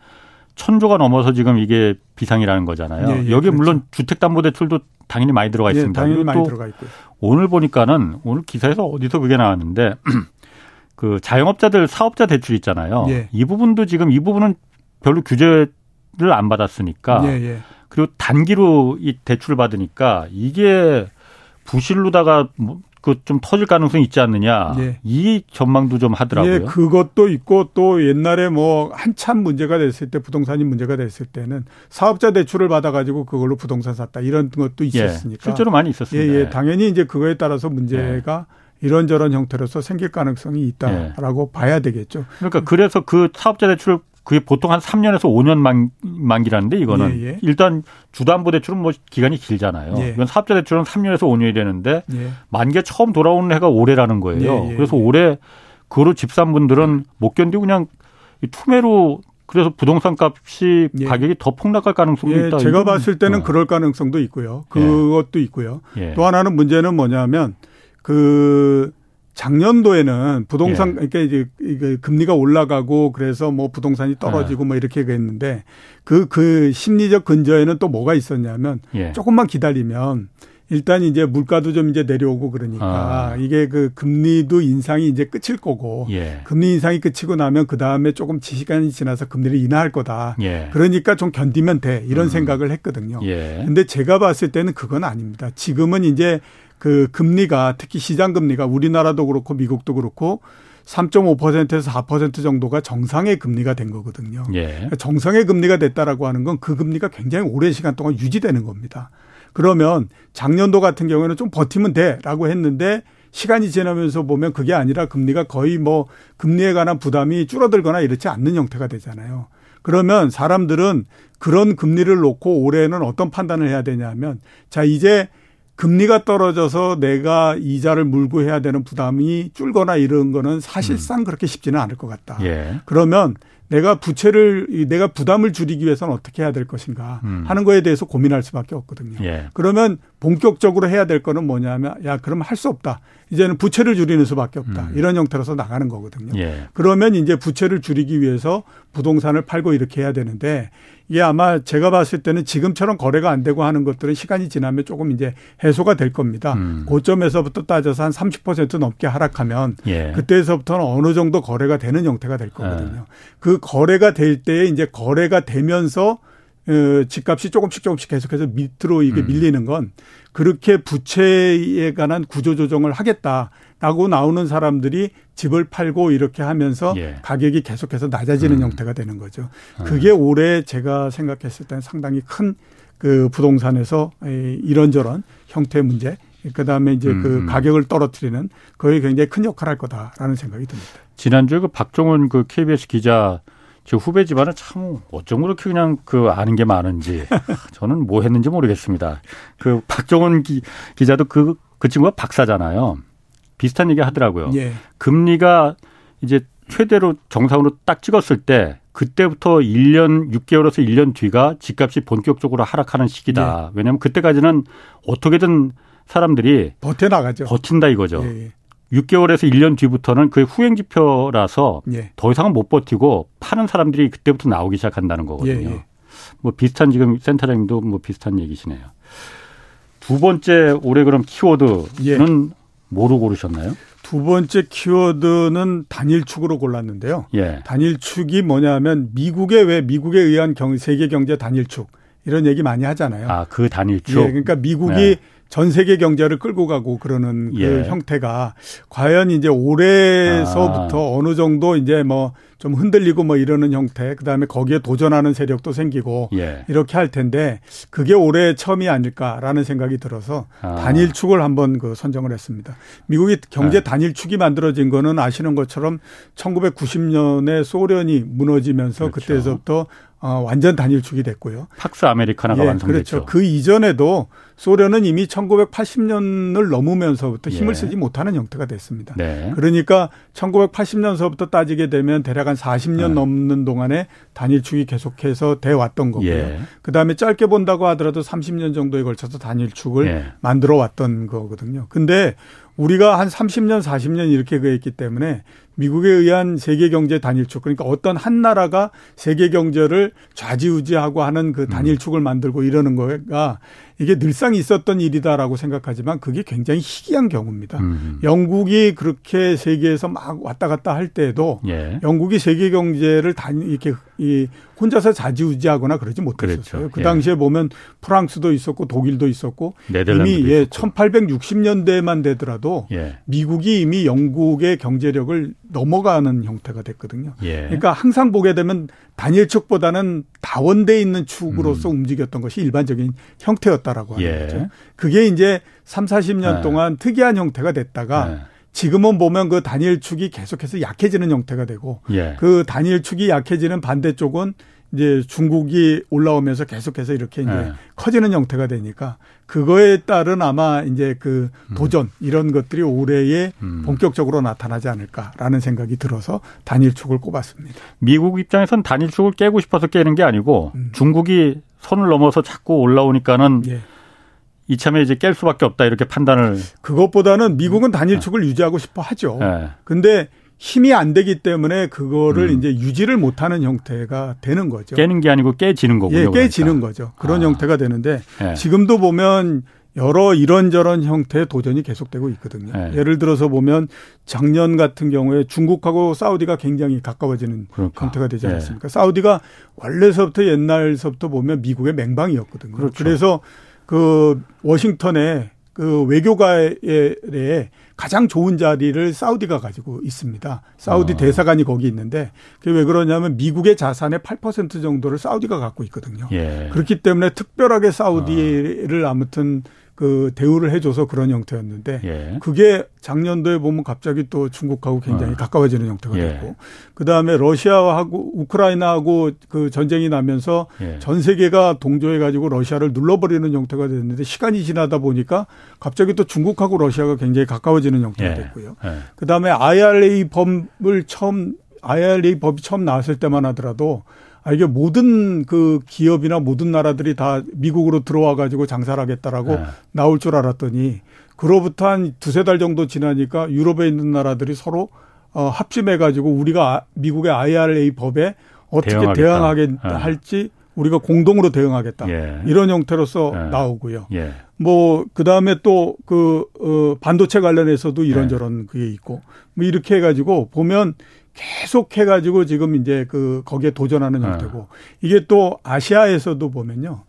천조가 넘어서 지금 이게 비상이라는 거잖아요. 예, 예, 여기 그렇죠. 물론 주택담보대출도 당연히 많이 들어가 예, 있습니다. 당연히 많이 들어가 있고 오늘 보니까는 오늘 기사에서 어디서 그게 나왔는데 그 자영업자들 사업자 대출 있잖아요. 예. 이 부분도 지금 이 부분은 별로 규제를 안 받았으니까 예, 그리고 단기로 이 대출을 받으니까 이게 부실로다가 뭐 그 좀 터질 가능성이 있지 않느냐. 예. 이 전망도 좀 하더라고요. 예, 그것도 있고 또 옛날에 뭐 한참 문제가 됐을 때 부동산이 문제가 됐을 때는 사업자 대출을 받아 가지고 그걸로 부동산 샀다. 이런 것도 예, 있었으니까. 예, 실제로 많이 있었습니다. 예, 예. 당연히 이제 그거에 따라서 문제가 예. 이런저런 형태로서 생길 가능성이 있다라고 예. 봐야 되겠죠. 그러니까 그래서 그 사업자 대출을 그게 보통 한 3년에서 5년 만, 만기라는데 이거는 예, 예. 일단 주담보 대출은 뭐 기간이 길잖아요. 예. 이건 사업자 대출은 3년에서 5년이 되는데 예. 만기가 처음 돌아오는 해가 올해라는 거예요. 예, 예, 그래서 올해 그로 집산 분들은 못 견디고 그냥 투매로 그래서 부동산 값이 가격이 더 폭락할 가능성도 있다. 제가 봤을 때는 어. 그럴 가능성도 있고요. 그것도 있고요. 또 하나는 문제는 뭐냐면 그 작년도에는 부동산 예. 그러니까 이제 이게 금리가 올라가고 그래서 뭐 부동산이 떨어지고 예. 뭐 이렇게 했는데 그그 그 심리적 근저에는 또 뭐가 있었냐면 예. 조금만 기다리면 일단 이제 물가도 좀 이제 내려오고 그러니까 아. 이게 그 금리도 인상이 이제 끝일 거고 예. 금리 인상이 끝이고 나면 그 다음에 조금 시간이 지나서 금리를 인하할 거다. 예. 그러니까 좀 견디면 돼 이런 음. 생각을 했거든요. 예. 근데 제가 봤을 때는 그건 아닙니다. 지금은 이제 그 금리가 특히 시장 금리가 우리나라도 그렇고 미국도 그렇고 3.5%에서 4% 정도가 정상의 금리가 된 거거든요. 예. 그러니까 정상의 금리가 됐다라고 하는 건 그 금리가 굉장히 오랜 시간 동안 유지되는 겁니다. 그러면 작년도 같은 경우에는 좀 버티면 돼라고 했는데 시간이 지나면서 보면 그게 아니라 금리가 거의 뭐 금리에 관한 부담이 줄어들거나 이렇지 않는 형태가 되잖아요. 그러면 사람들은 그런 금리를 놓고 올해는 어떤 판단을 해야 되냐면 자 이제 금리가 떨어져서 내가 이자를 물고 해야 되는 부담이 줄거나 이런 거는 사실상 음. 그렇게 쉽지는 않을 것 같다. 예. 그러면 내가 부채를 내가 부담을 줄이기 위해서는 어떻게 해야 될 것인가 음. 하는 거에 대해서 고민할 수밖에 없거든요. 예. 그러면 본격적으로 해야 될 거는 뭐냐면 야 그러면 할수 없다. 이제는 부채를 줄이는 수밖에 없다. 음. 이런 형태로서 나가는 거거든요. 예. 그러면 이제 부채를 줄이기 위해서 부동산을 팔고 이렇게 해야 되는데 이게 아마 제가 봤을 때는 지금처럼 거래가 안 되고 하는 것들은 시간이 지나면 조금 이제 해소가 될 겁니다. 음. 고점에서부터 따져서 한 30% 넘게 하락하면 예. 그때서부터는 어느 정도 거래가 되는 형태가 될 거거든요. 예. 그 거래가 될 때에 이제 거래가 되면서 어, 집값이 조금씩 조금씩 계속해서 밑으로 이게 음. 밀리는 건 그렇게 부채에 관한 구조 조정을 하겠다라고 나오는 사람들이 집을 팔고 이렇게 하면서 예. 가격이 계속해서 낮아지는 음. 형태가 되는 거죠. 음. 그게 올해 제가 생각했을 때는 상당히 큰 그 부동산에서 이런저런 형태 문제 그다음에 이제 그 음. 그 가격을 떨어뜨리는 거에 굉장히 큰 역할을 할 거다라는 생각이 듭니다. 지난주에 그 박종훈 그 KBS 기자 제 후배 집안은 참 어쩜 그렇게 그냥 그 아는 게 많은지 저는 뭐 했는지 모르겠습니다. 그 박정원 기, 기자도 그, 그 친구가 박사잖아요. 비슷한 얘기 하더라고요. 예. 금리가 이제 최대로 정상으로 딱 찍었을 때 그때부터 1년 6개월에서 1년 뒤가 집값이 본격적으로 하락하는 시기다. 예. 왜냐하면 그때까지는 어떻게든 사람들이 버텨 나가죠. 버틴다 이거죠. 예, 예. 6개월에서 1년 뒤부터는 그 후행 지표라서 예. 더 이상은 못 버티고 파는 사람들이 그때부터 나오기 시작한다는 거거든요. 예, 예. 뭐 비슷한 지금 센터장님도 뭐 비슷한 얘기시네요. 두 번째 올해 그럼 키워드는 예. 뭐로 고르셨나요? 두 번째 키워드는 단일축으로 골랐는데요. 예. 단일축이 뭐냐면 미국의 왜 미국에 의한 경, 세계 경제 단일축 이런 얘기 많이 하잖아요. 아, 그 단일축. 예, 그러니까 미국이 네. 전 세계 경제를 끌고 가고 그러는 그 예. 형태가 과연 이제 올해서부터 아. 어느 정도 이제 뭐 좀 흔들리고 뭐 이러는 형태, 그 다음에 거기에 도전하는 세력도 생기고 예. 이렇게 할 텐데 그게 올해 처음이 아닐까라는 생각이 들어서 아. 단일축을 한번 그 선정을 했습니다. 미국이 경제 네. 단일축이 만들어진 거는 아시는 것처럼 1990년에 소련이 무너지면서 그렇죠. 그때서부터 어, 완전 단일축이 됐고요. 팍스 아메리카나가 예, 완성됐죠. 그렇죠. 그 이전에도 소련은 이미 1980년을 넘으면서부터 힘을 예. 쓰지 못하는 형태가 됐습니다. 네. 그러니까 1980년서부터 따지게 되면 대략 한 40년 네. 넘는 동안에 단일축이 계속해서 돼 왔던 거고요. 예. 그다음에 짧게 본다고 하더라도 30년 정도에 걸쳐서 단일축을 예. 만들어 왔던 거거든요. 근데 우리가 한 30년, 40년 이렇게 그했기 때문에 미국에 의한 세계 경제 단일축 그러니까 어떤 한 나라가 세계 경제를 좌지우지하고 하는 그 단일축을 만들고 이러는 거가 이게 늘상 있었던 일이다라고 생각하지만 그게 굉장히 희귀한 경우입니다. 음. 영국이 그렇게 세계에서 막 왔다 갔다 할 때에도 예. 영국이 세계 경제를 단 이렇게 이 혼자서 자지우지하거나 그러지 못했었어요. 그렇죠. 그 당시에 예. 보면 프랑스도 있었고 독일도 있었고 이미 예, 1860년대만 되더라도 예. 미국이 이미 영국의 경제력을 넘어가는 형태가 됐거든요. 예. 그러니까 항상 보게 되면 단일 축보다는 다원돼 있는 축으로서 음. 움직였던 것이 일반적인 형태였다라고 하는 예. 거죠. 그게 이제 3, 40년 네. 동안 특이한 형태가 됐다가 네. 지금은 보면 그 단일 축이 계속해서 약해지는 형태가 되고 예. 그 단일 축이 약해지는 반대쪽은 이제 중국이 올라오면서 계속해서 이렇게 이제 네. 커지는 형태가 되니까 그거에 따른 아마 이제 그 음. 도전 이런 것들이 올해에 음. 본격적으로 나타나지 않을까라는 생각이 들어서 단일축을 꼽았습니다. 미국 입장에선 단일축을 깨고 싶어서 깨는 게 아니고 음. 중국이 선을 넘어서 자꾸 올라오니까는 예. 이참에 이제 깰 수밖에 없다 이렇게 판단을 그것보다는 미국은 단일축을 네. 유지하고 싶어 하죠. 네. 근데 힘이 안 되기 때문에 그거를 음. 이제 유지를 못하는 형태가 되는 거죠. 깨는 게 아니고 깨지는 거군요. 예, 깨지는 그러니까. 거죠. 그런 아. 형태가 되는데 예. 지금도 보면 여러 이런저런 형태의 도전이 계속되고 있거든요. 예. 예를 들어서 보면 작년 같은 경우에 중국하고 사우디가 굉장히 가까워지는 그러니까. 형태가 되지 예. 않았습니까? 예. 사우디가 원래서부터 옛날서부터 보면 미국의 맹방이었거든요. 그렇죠. 그래서 그 워싱턴에 그 외교가에 가장 좋은 자리를 사우디가 가지고 있습니다. 사우디 어. 대사관이 거기 있는데 그게 왜 그러냐면 미국의 자산의 8% 정도를 사우디가 갖고 있거든요. 예. 그렇기 때문에 특별하게 사우디를 어. 아무튼 그 대우를 해줘서 그런 형태였는데 예. 그게 작년도에 보면 갑자기 또 중국하고 굉장히 어. 가까워지는 형태가 예. 됐고 그 다음에 러시아하고 우크라이나하고 그 전쟁이 나면서 예. 전 세계가 동조해 가지고 러시아를 눌러버리는 형태가 됐는데 시간이 지나다 보니까 갑자기 또 중국하고 러시아가 굉장히 가까워지는 형태가 예. 됐고요. 예. 그 다음에 IRA 법을 처음 IRA 법이 처음 나왔을 때만 하더라도 아, 이게 모든 그 기업이나 모든 나라들이 다 미국으로 들어와 가지고 장사를 하겠다라고 네. 나올 줄 알았더니 그로부터 한 두세 달 정도 지나니까 유럽에 있는 나라들이 서로 어, 합심해 가지고 우리가 아, 미국의 IRA 법에 어떻게. 대응하게 네. 할지 우리가 공동으로 대응하겠다. 예. 이런 형태로서 예. 나오고요. 예. 뭐, 그 다음에 또, 그, 어, 반도체 관련해서도 이런저런 예. 그게 있고, 뭐 이렇게 해 가지고 보면 계속 해가지고 지금 이제 그 거기에 도전하는 네. 형태고 이게 또 아시아에서도 보면요.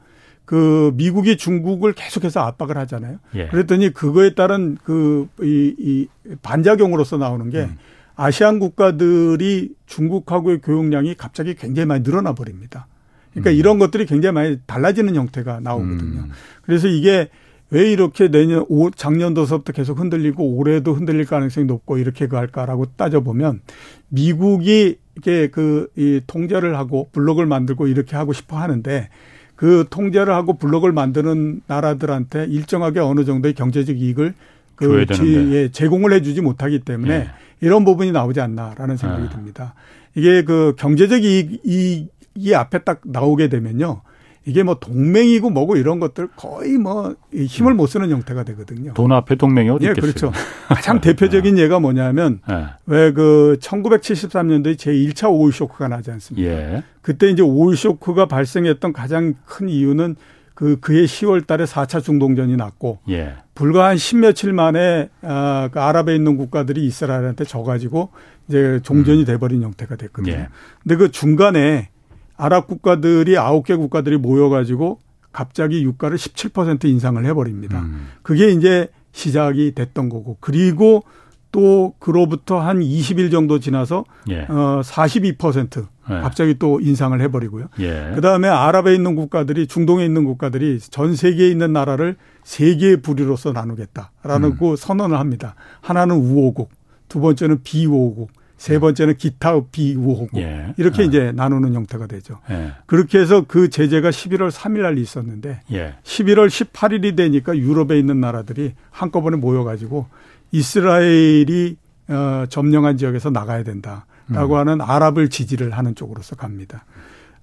그 미국이 중국을 계속해서 압박을 하잖아요. 예. 그랬더니 그거에 따른 그이이 반작용으로서 나오는 게 음. 아시안 국가들이 중국하고의 교역량이 갑자기 굉장히 많이 늘어나 버립니다. 그러니까 음. 이런 것들이 굉장히 많이 달라지는 형태가 나오거든요. 음. 그래서 이게 왜 이렇게 내년 작년도서부터 계속 흔들리고 올해도 흔들릴 가능성이 높고 이렇게 그 할까라고 따져보면 미국이 이게 그이 통제를 하고 블록을 만들고 이렇게 하고 싶어 하는데 그 통제를 하고 블록을 만드는 나라들한테 일정하게 어느 정도의 경제적 이익을 그 지, 예, 제공을 해주지 못하기 때문에 예. 이런 부분이 나오지 않나라는 생각이 예. 듭니다. 이게 그 경제적 이익, 이익이 앞에 딱 나오게 되면요. 이게 뭐 동맹이고 뭐고 이런 것들 거의 뭐 힘을 못 쓰는 형태가 되거든요. 돈 앞에 동맹이 어디 예, 있겠어요? 그렇죠. 가장 대표적인 예가 뭐냐면 네. 왜그 1973년도에 제1차 오일 쇼크가 나지 않습니까? 예. 그때 이제 오일 쇼크가 발생했던 가장 큰 이유는 그 그해 10월 달에 4차 중동전이 났고 예. 불과 한 십며칠 만에 아, 그 아랍에 있는 국가들이 이스라엘한테 져 가지고 이제 종전이 음. 돼 버린 형태가 됐거든요. 예. 근데 그 중간에 아랍 국가들이 아홉 개 국가들이 모여가지고 갑자기 유가를 17% 인상을 해버립니다. 음. 그게 이제 시작이 됐던 거고 그리고 또 그로부터 한 20일 정도 지나서 예. 어 42% 예. 갑자기 또 인상을 해버리고요. 예. 그 다음에 아랍에 있는 국가들이 중동에 있는 국가들이 전 세계에 있는 나라를 세 개의 부류로서 나누겠다라는 음. 그 선언을 합니다. 하나는 우호국, 두 번째는 비우호국, 세 번째는 기타 비 우호고 예. 이렇게 어. 이제 나누는 형태가 되죠. 예. 그렇게 해서 그 제재가 11월 3일 날 있었는데 예. 11월 18일이 되니까 유럽에 있는 나라들이 한꺼번에 모여가지고 이스라엘이 어, 점령한 지역에서 나가야 된다라고 음. 하는 아랍을 지지를 하는 쪽으로서 갑니다.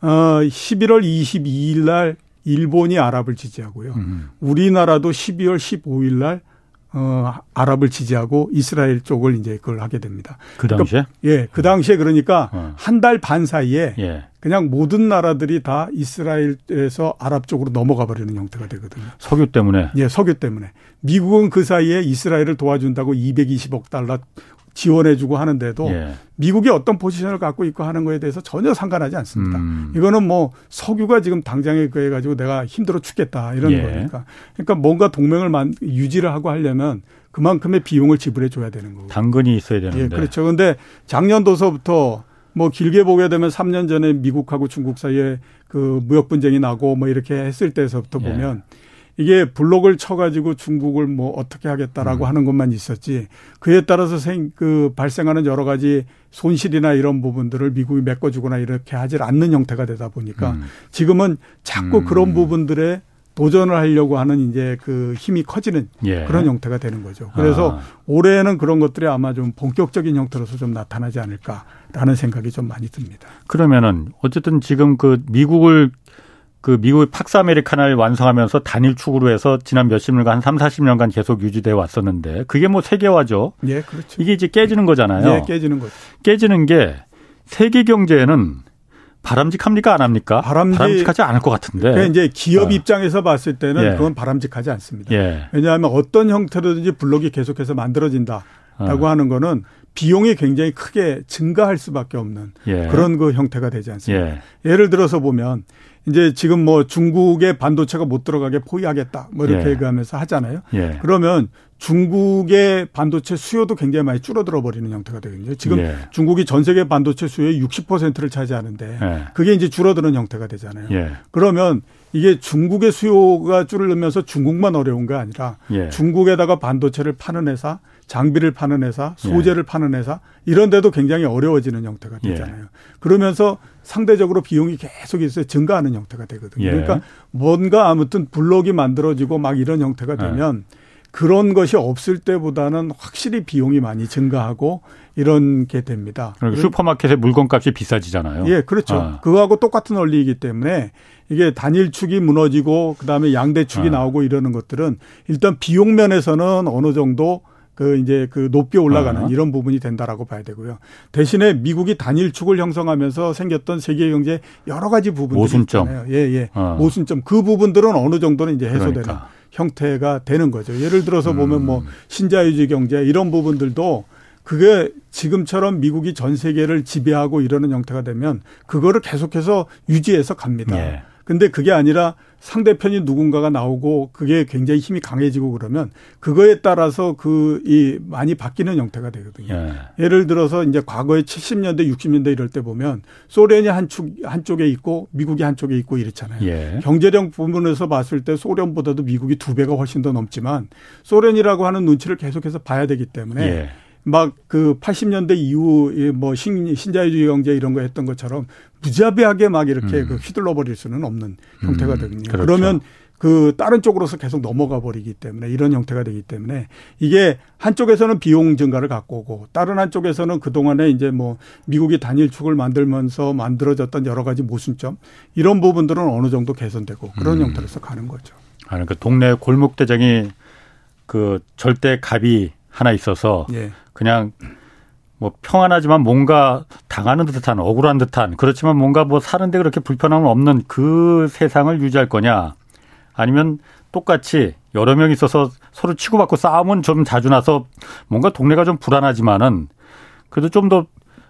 어, 11월 22일 날 일본이 아랍을 지지하고요. 음. 우리나라도 12월 15일 날 어, 아랍을 지지하고 이스라엘 쪽을 이제 그걸 하게 됩니다. 그 당시에? 그러니까, 예, 그 당시에 그러니까 어. 한달 반 사이에 예. 그냥 모든 나라들이 다 이스라엘에서 아랍 쪽으로 넘어가 버리는 형태가 되거든요. 석유 때문에? 예, 석유 때문에. 미국은 그 사이에 이스라엘을 도와준다고 220억 달러 지원해주고 하는데도 예. 미국이 어떤 포지션을 갖고 있고 하는 거에 대해서 전혀 상관하지 않습니다. 음. 이거는 뭐 석유가 지금 당장에 그해 가지고 내가 힘들어 죽겠다 이런 예. 거니까. 그러니까 뭔가 동맹을 만, 유지를 하고 하려면 그만큼의 비용을 지불해 줘야 되는 거고. 당근이 있어야 되는데. 예, 그렇죠. 근데 작년도서부터 뭐 길게 보게 되면 3년 전에 미국하고 중국 사이에 그 무역 분쟁이 나고 뭐 이렇게 했을 때서부터 예. 보면 이게 블록을 쳐가지고 중국을 뭐 어떻게 하겠다라고 음. 하는 것만 있었지 그에 따라서 생, 그 발생하는 여러 가지 손실이나 이런 부분들을 미국이 메꿔주거나 이렇게 하질 않는 형태가 되다 보니까 음. 지금은 자꾸 음. 그런 부분들에 도전을 하려고 하는 이제 그 힘이 커지는 예. 그런 형태가 되는 거죠. 그래서 아. 올해는 그런 것들이 아마 좀 본격적인 형태로서 좀 나타나지 않을까라는 생각이 좀 많이 듭니다. 그러면은 어쨌든 지금 그 미국을 그 미국의 팍스 아메리카나를 완성하면서 단일 축으로 해서 지난 몇십 년간 한 3, 40년간 계속 유지돼 왔었는데 그게 뭐 세계화죠. 예, 그렇죠. 이게 이제 깨지는 거잖아요. 예, 깨지는 거죠. 깨지는 게 세계 경제에는 바람직합니까 안 합니까? 바람직, 바람직 하지 않을 것 같은데. 그러니까 이제 기업 어. 입장에서 봤을 때는 예. 그건 바람직하지 않습니다. 예. 왜냐하면 어떤 형태로든지 블록이 계속해서 만들어진다라고 어. 하는 거는 비용이 굉장히 크게 증가할 수밖에 없는 예. 그런 그 형태가 되지 않습니까? 예. 예를 들어서 보면 이제 지금 뭐 중국의 반도체가 못 들어가게 포위하겠다 뭐 이렇게 예. 얘기하면서 하잖아요. 예. 그러면 중국의 반도체 수요도 굉장히 많이 줄어들어 버리는 형태가 되거든요. 지금 예. 중국이 전 세계 반도체 수요의 60%를 차지하는데 예. 그게 이제 줄어드는 형태가 되잖아요. 예. 그러면 이게 중국의 수요가 줄으면서 중국만 어려운 게 아니라 예. 중국에다가 반도체를 파는 회사 장비를 파는 회사, 소재를 예. 파는 회사 이런 데도 굉장히 어려워지는 형태가 예. 되잖아요. 예. 그러면서 상대적으로 비용이 계속 있어요. 증가하는 형태가 되거든요. 예. 그러니까 뭔가 아무튼 블록이 만들어지고 막 이런 형태가 되면 예. 그런 것이 없을 때보다는 확실히 비용이 많이 증가하고 이런 게 됩니다. 그러니까 슈퍼마켓의 물건값이 비싸지잖아요. 예, 그렇죠. 아. 그거하고 똑같은 원리이기 때문에 이게 단일축이 무너지고 그다음에 양대축이 아. 나오고 이러는 것들은 일단 비용 면에서는 어느 정도 그 이제 그 높게 올라가는 어. 이런 부분이 된다라고 봐야 되고요. 대신에 미국이 단일축을 형성하면서 생겼던 세계 경제 여러 가지 부분들이 모순점. 있잖아요. 예, 예. 어. 모순점. 그 부분들은 어느 정도는 이제 해소되는 그러니까. 형태가 되는 거죠. 예를 들어서 음. 보면 뭐 신자유주의 경제 이런 부분들도 그게 지금처럼 미국이 전 세계를 지배하고 이러는 형태가 되면 그거를 계속해서 유지해서 갑니다. 예. 근데 그게 아니라 상대편이 누군가가 나오고 그게 굉장히 힘이 강해지고 그러면 그거에 따라서 그 이 많이 바뀌는 형태가 되거든요. 예. 를 들어서 이제 과거에 70년대, 60년대 이럴 때 보면 소련이 한쪽 한쪽에 있고 미국이 한쪽에 있고 이렇잖아요. 예. 경제력 부분에서 봤을 때 소련보다도 미국이 두 배가 훨씬 더 넘지만 소련이라고 하는 눈치를 계속해서 봐야 되기 때문에 예. 막 그 80년대 이후 뭐 신, 신자유주의 경제 이런 거 했던 것처럼 무자비하게 막 이렇게 음. 그 휘둘러 버릴 수는 없는 형태가 음. 되거든요. 그렇죠. 그러면 그 다른 쪽으로서 계속 넘어가 버리기 때문에 이런 형태가 되기 때문에 이게 한쪽에서는 비용 증가를 갖고 오고 다른 한쪽에서는 그동안에 이제 뭐 미국이 단일축을 만들면서 만들어졌던 여러 가지 모순점 이런 부분들은 어느 정도 개선되고 그런 음. 형태로서 가는 거죠. 아, 그러니까 동네 골목대장이 그 절대 갑이 하나 있어서 예. 그냥 뭐 평안하지만 뭔가 당하는 듯한 억울한 듯한 그렇지만 뭔가 뭐 사는데 그렇게 불편함은 없는 그 세상을 유지할 거냐 아니면 똑같이 여러 명 있어서 서로 치고받고 싸움은 좀 자주 나서 뭔가 동네가 좀 불안하지만은 그래도 좀 더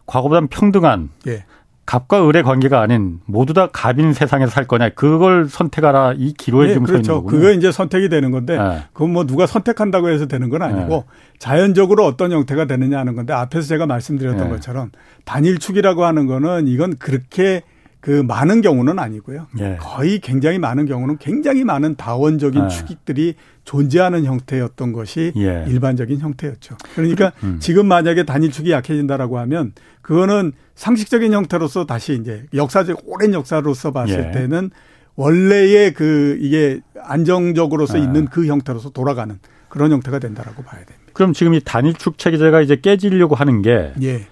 과거보다는 평등한 예. 갑과 을의 관계가 아닌 모두 다 갑인 세상에서 살 거냐 그걸 선택하라 이 기로에 네, 지금 그렇죠. 서 있는 거군요. 그게 이제 선택이 되는 건데 네. 그건 뭐 누가 선택한다고 해서 되는 건 아니고 네. 자연적으로 어떤 형태가 되느냐 하는 건데 앞에서 제가 말씀드렸던 네. 것처럼 단일축이라고 하는 거는 이건 그렇게 그 많은 경우는 아니고요. 예. 거의 굉장히 많은 경우는 굉장히 많은 다원적인 예. 축익들이 존재하는 형태였던 것이 예. 일반적인 형태였죠. 그러니까 음. 지금 만약에 단일축이 약해진다라고 하면 그거는 상식적인 형태로서 다시 이제 역사적 오랜 역사로서 봤을 예. 때는 원래의 그 이게 안정적으로서 아. 있는 그 형태로서 돌아가는 그런 형태가 된다라고 봐야 됩니다. 그럼 지금 이 단일축 체제가 이제 깨지려고 하는 게 예.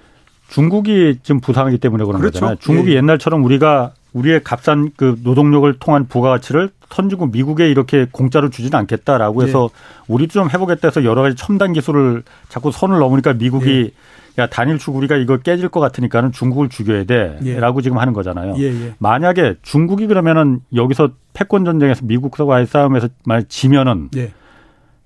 중국이 지금 부상하기 때문에 그런 그렇죠. 거잖아요. 중국이 예. 옛날처럼 우리가 우리의 값싼 그 노동력을 통한 부가가치를 선진국 미국에 이렇게 공짜로 주지는 않겠다라고 해서 예. 우리도 좀 해보겠다 해서 여러 가지 첨단 기술을 자꾸 선을 넘으니까 미국이 예. 야 단일 축 우리가 이거 깨질 것 같으니까는 중국을 죽여야 돼라고 예. 지금 하는 거잖아요. 예, 예. 만약에 중국이 그러면은 여기서 패권 전쟁에서 미국과의 싸움에서 만약 지면은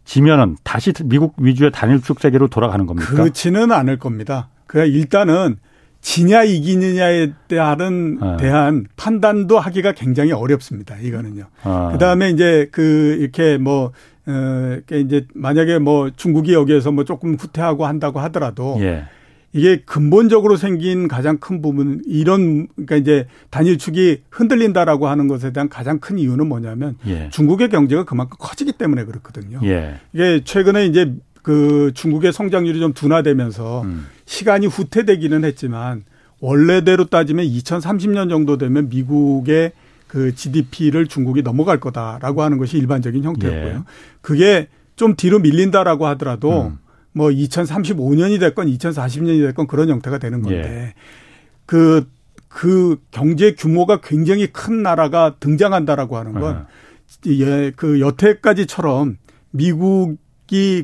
지면은 다시 미국 위주의 단일 축 세계로 돌아가는 겁니까? 그렇지는 않을 겁니다. 그 일단은 지냐 이기느냐에 대한 네. 대한 판단도 하기가 굉장히 어렵습니다. 이거는요. 아. 그다음에 이제 그 이렇게 뭐 어, 이제 만약에 뭐 중국이 여기에서 뭐 조금 후퇴하고 한다고 하더라도 예. 이게 근본적으로 생긴 가장 큰 부분 이런 그러니까 이제 단일축이 흔들린다라고 하는 것에 대한 가장 큰 이유는 뭐냐면 예. 중국의 경제가 그만큼 커지기 때문에 그렇거든요. 예. 이게 최근에 이제 그 중국의 성장률이 좀 둔화되면서 음. 시간이 후퇴되기는 했지만 원래대로 따지면 2030년 정도 되면 미국의 그 GDP를 중국이 넘어갈 거다라고 하는 것이 일반적인 형태였고요. 예. 그게 좀 뒤로 밀린다라고 하더라도 음. 뭐 2035년이 됐건 2040년이 됐건 그런 형태가 되는 건데 예. 그, 그 경제 규모가 굉장히 큰 나라가 등장한다라고 하는 건 예. 그 여태까지처럼 미국 이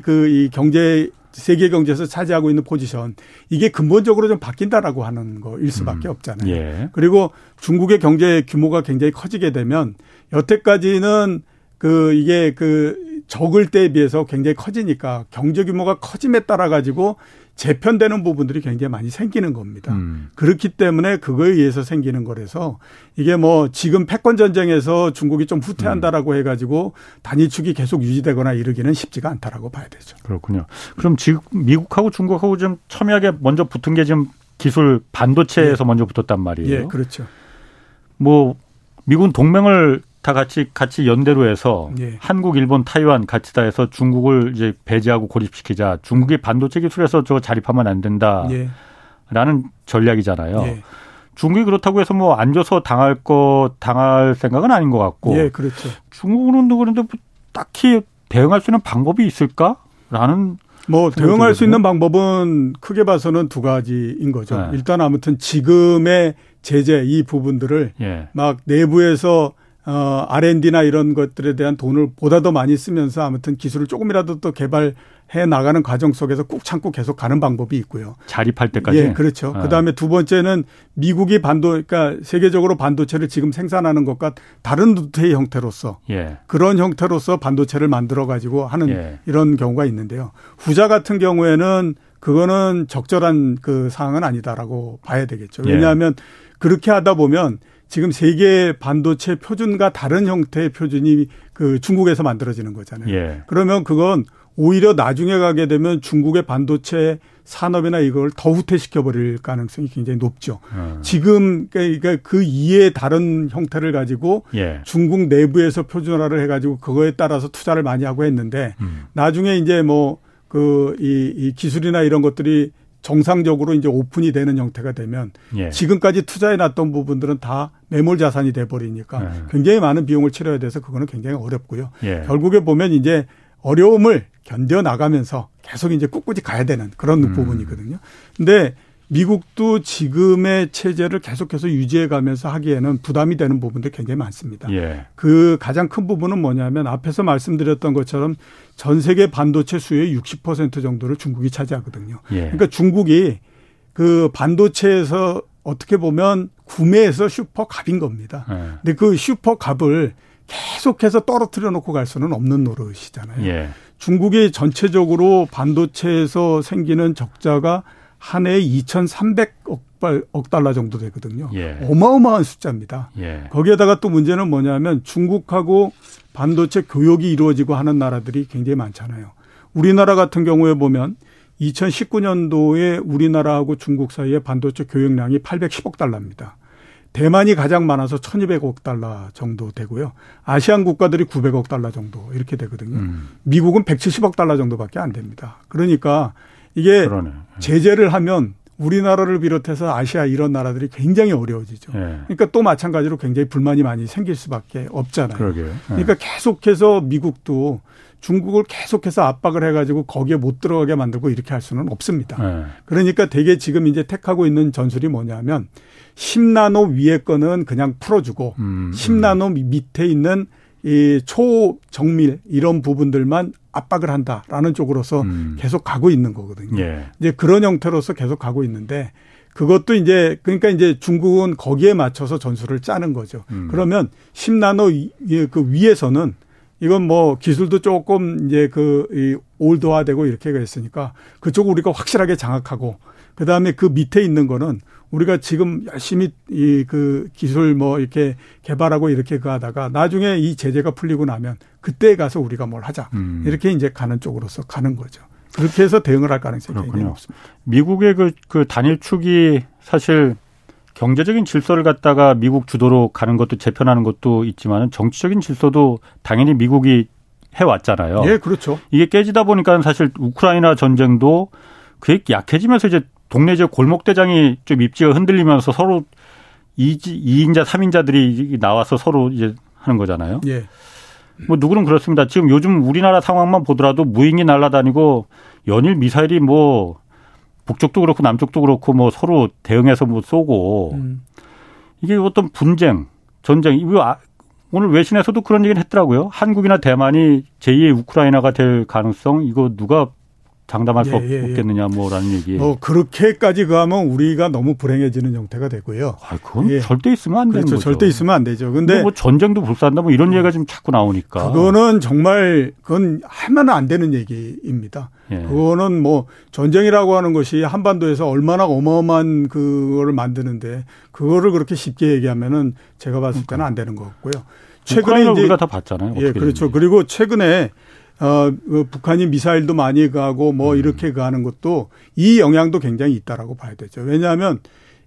그 이 경제 세계 경제에서 차지하고 있는 포지션 이게 근본적으로 좀 바뀐다라고 하는 거일 수밖에 음. 없잖아요. 예. 그리고 중국의 경제 규모가 굉장히 커지게 되면 여태까지는 그 이게 그 적을 때에 비해서 굉장히 커지니까 경제 규모가 커짐에 따라 가지고 재편되는 부분들이 굉장히 많이 생기는 겁니다. 음. 그렇기 때문에 그거에 의해서 생기는 거라서 이게 뭐 지금 패권 전쟁에서 중국이 좀 후퇴한다라고 음. 해가지고 단일축이 계속 유지되거나 이러기는 쉽지가 않다라고 봐야 되죠. 그렇군요. 그럼 지금 미국하고 중국하고 좀 첨예하게 먼저 붙은 게 지금 기술 반도체에서 예. 먼저 붙었단 말이에요. 예, 그렇죠. 뭐 미국은 동맹을 다 같이 같이 연대로 해서 예. 한국, 일본, 타이완 같이 다 해서 중국을 이제 배제하고 고립시키자. 중국이 반도체 기술에서 저 자립하면 안 된다. 예. 라는 전략이잖아요. 예. 중국이 그렇다고 해서 뭐 앉아서 당할 거 당할 생각은 아닌 것 같고. 예, 그렇죠. 중국은 그런데 뭐 딱히 대응할 수 있는 방법이 있을까라는 뭐 대응할 수 있는 방법은 크게 봐서는 두 가지인 거죠. 네. 일단 아무튼 지금의 제재 이 부분들을 예. 막 내부에서 어, R&D나 이런 것들에 대한 돈을 보다 더 많이 쓰면서 아무튼 기술을 조금이라도 또 개발해 나가는 과정 속에서 꾹 참고 계속 가는 방법이 있고요. 자립할 때까지. 예, 그렇죠. 아. 그다음에 두 번째는 미국이 반도 그러니까 세계적으로 반도체를 지금 생산하는 것과 다른 루트의 형태로서 예. 그런 형태로서 반도체를 만들어 가지고 하는 예. 이런 경우가 있는데요. 후자 같은 경우에는 그거는 적절한 그 사항은 아니다라고 봐야 되겠죠. 예. 왜냐하면 그렇게 하다 보면 지금 세계 반도체 표준과 다른 형태의 표준이 그 중국에서 만들어지는 거잖아요. 예. 그러면 그건 오히려 나중에 가게 되면 중국의 반도체 산업이나 이걸 더 후퇴시켜 버릴 가능성이 굉장히 높죠. 음. 지금 그러니까 그 이에 다른 형태를 가지고 예. 중국 내부에서 표준화를 해 가지고 그거에 따라서 투자를 많이 하고 했는데 음. 나중에 이제 뭐 그이 이 기술이나 이런 것들이 정상적으로 이제 오픈이 되는 형태가 되면 예. 지금까지 투자해 놨던 부분들은 다 매몰 자산이 돼 버리니까 예. 굉장히 많은 비용을 치러야 돼서 그거는 굉장히 어렵고요. 예. 결국에 보면 이제 어려움을 견뎌 나가면서 계속 이제 꿋꿋이 가야 되는 그런 음. 부분이거든요. 근데 미국도 지금의 체제를 계속해서 유지해 가면서 하기에는 부담이 되는 부분들이 굉장히 많습니다. 예. 그 가장 큰 부분은 뭐냐면 앞에서 말씀드렸던 것처럼 전 세계 반도체 수요의 60% 정도를 중국이 차지하거든요. 예. 그러니까 중국이 그 반도체에서 어떻게 보면 구매해서 슈퍼갑인 겁니다. 예. 근데 그 슈퍼갑을 계속해서 떨어뜨려 놓고 갈 수는 없는 노릇이잖아요. 예. 중국이 전체적으로 반도체에서 생기는 적자가 한 해에 2,300억 억 달러 정도 되거든요. 예. 어마어마한 숫자입니다. 예. 거기에다가 또 문제는 뭐냐면 중국하고 반도체 교역이 이루어지고 하는 나라들이 굉장히 많잖아요. 우리나라 같은 경우에 보면 2019년도에 우리나라하고 중국 사이에 반도체 교역량이 810억 달러입니다. 대만이 가장 많아서 1200억 달러 정도 되고요. 아시안 국가들이 900억 달러 정도 이렇게 되거든요. 음. 미국은 170억 달러 정도밖에 안 됩니다. 그러니까 이게 그러네. 예. 제재를 하면 우리나라를 비롯해서 아시아 이런 나라들이 굉장히 어려워지죠. 예. 그러니까 또 마찬가지로 굉장히 불만이 많이 생길 수밖에 없잖아요. 그러게요. 예. 그러니까 계속해서 미국도 중국을 계속해서 압박을 해가지고 거기에 못 들어가게 만들고 이렇게 할 수는 없습니다. 예. 그러니까 대개 지금 이제 택하고 있는 전술이 뭐냐면 10나노 위에 거는 그냥 풀어주고 음, 10나노 음. 밑에 있는 이 초정밀 이런 부분들만 압박을 한다라는 쪽으로서 음. 계속 가고 있는 거거든요. 예. 이제 그런 형태로서 계속 가고 있는데 그것도 이제 그러니까 이제 중국은 거기에 맞춰서 전술을 짜는 거죠. 음. 그러면 10나노 그 위에서는 이건 뭐 기술도 조금 이제 그이 올드화되고 이렇게 했으니까 그쪽 우리가 확실하게 장악하고 그 다음에 그 밑에 있는 거는 우리가 지금 열심히 이 그 기술 뭐 이렇게 개발하고 이렇게 그 하다가 나중에 이 제재가 풀리고 나면 그때 가서 우리가 뭘 하자. 음. 이렇게 이제 가는 쪽으로서 가는 거죠. 그렇게 해서 대응을 할 가능성이. 굉장히 높습니다. 미국의 그, 그 단일 축이 사실 경제적인 질서를 갖다가 미국 주도로 가는 것도 재편하는 것도 있지만 정치적인 질서도 당연히 미국이 해왔잖아요. 예, 그렇죠. 이게 깨지다 보니까 사실 우크라이나 전쟁도 그게 약해지면서 이제 동네 지역 골목대장이 좀 입지가 흔들리면서 서로 2인자, 3인자들이 나와서 서로 이제 하는 거잖아요. 예. 뭐 누구는 그렇습니다. 지금 요즘 우리나라 상황만 보더라도 무인기 날아다니고 연일 미사일이 뭐 북쪽도 그렇고 남쪽도 그렇고 뭐 서로 대응해서 뭐 쏘고 음. 이게 어떤 분쟁, 전쟁 이거 아, 오늘 외신에서도 그런 얘기를 했더라고요. 한국이나 대만이 제2의 우크라이나가 될 가능성 이거 누가 장담할 수 예, 예, 예. 없겠느냐 뭐라는 얘기. 어 그렇게까지 가면 우리가 너무 불행해지는 형태가 되고요. 아, 그건 예. 절대 있으면 안 되는 그렇죠. 거죠. 절대 있으면 안 되죠. 근데 뭐 전쟁도 불사한다 뭐 이런 음. 얘기가 좀 자꾸 나오니까. 그거는 정말 그건 하면 안 되는 얘기입니다. 예. 그거는 뭐 전쟁이라고 하는 것이 한반도에서 얼마나 어마어마한 그거를 만드는데 그거를 그렇게 쉽게 얘기하면은 제가 봤을 때는 안 되는 것 같고요. 최근에 이제 우리가 다 봤잖아요. 예, 그렇죠. 되는지. 그리고 최근에 어, 그 북한이 미사일도 많이 가고 뭐 음. 이렇게 가는 것도 이 영향도 굉장히 있다라고 봐야 되죠. 왜냐하면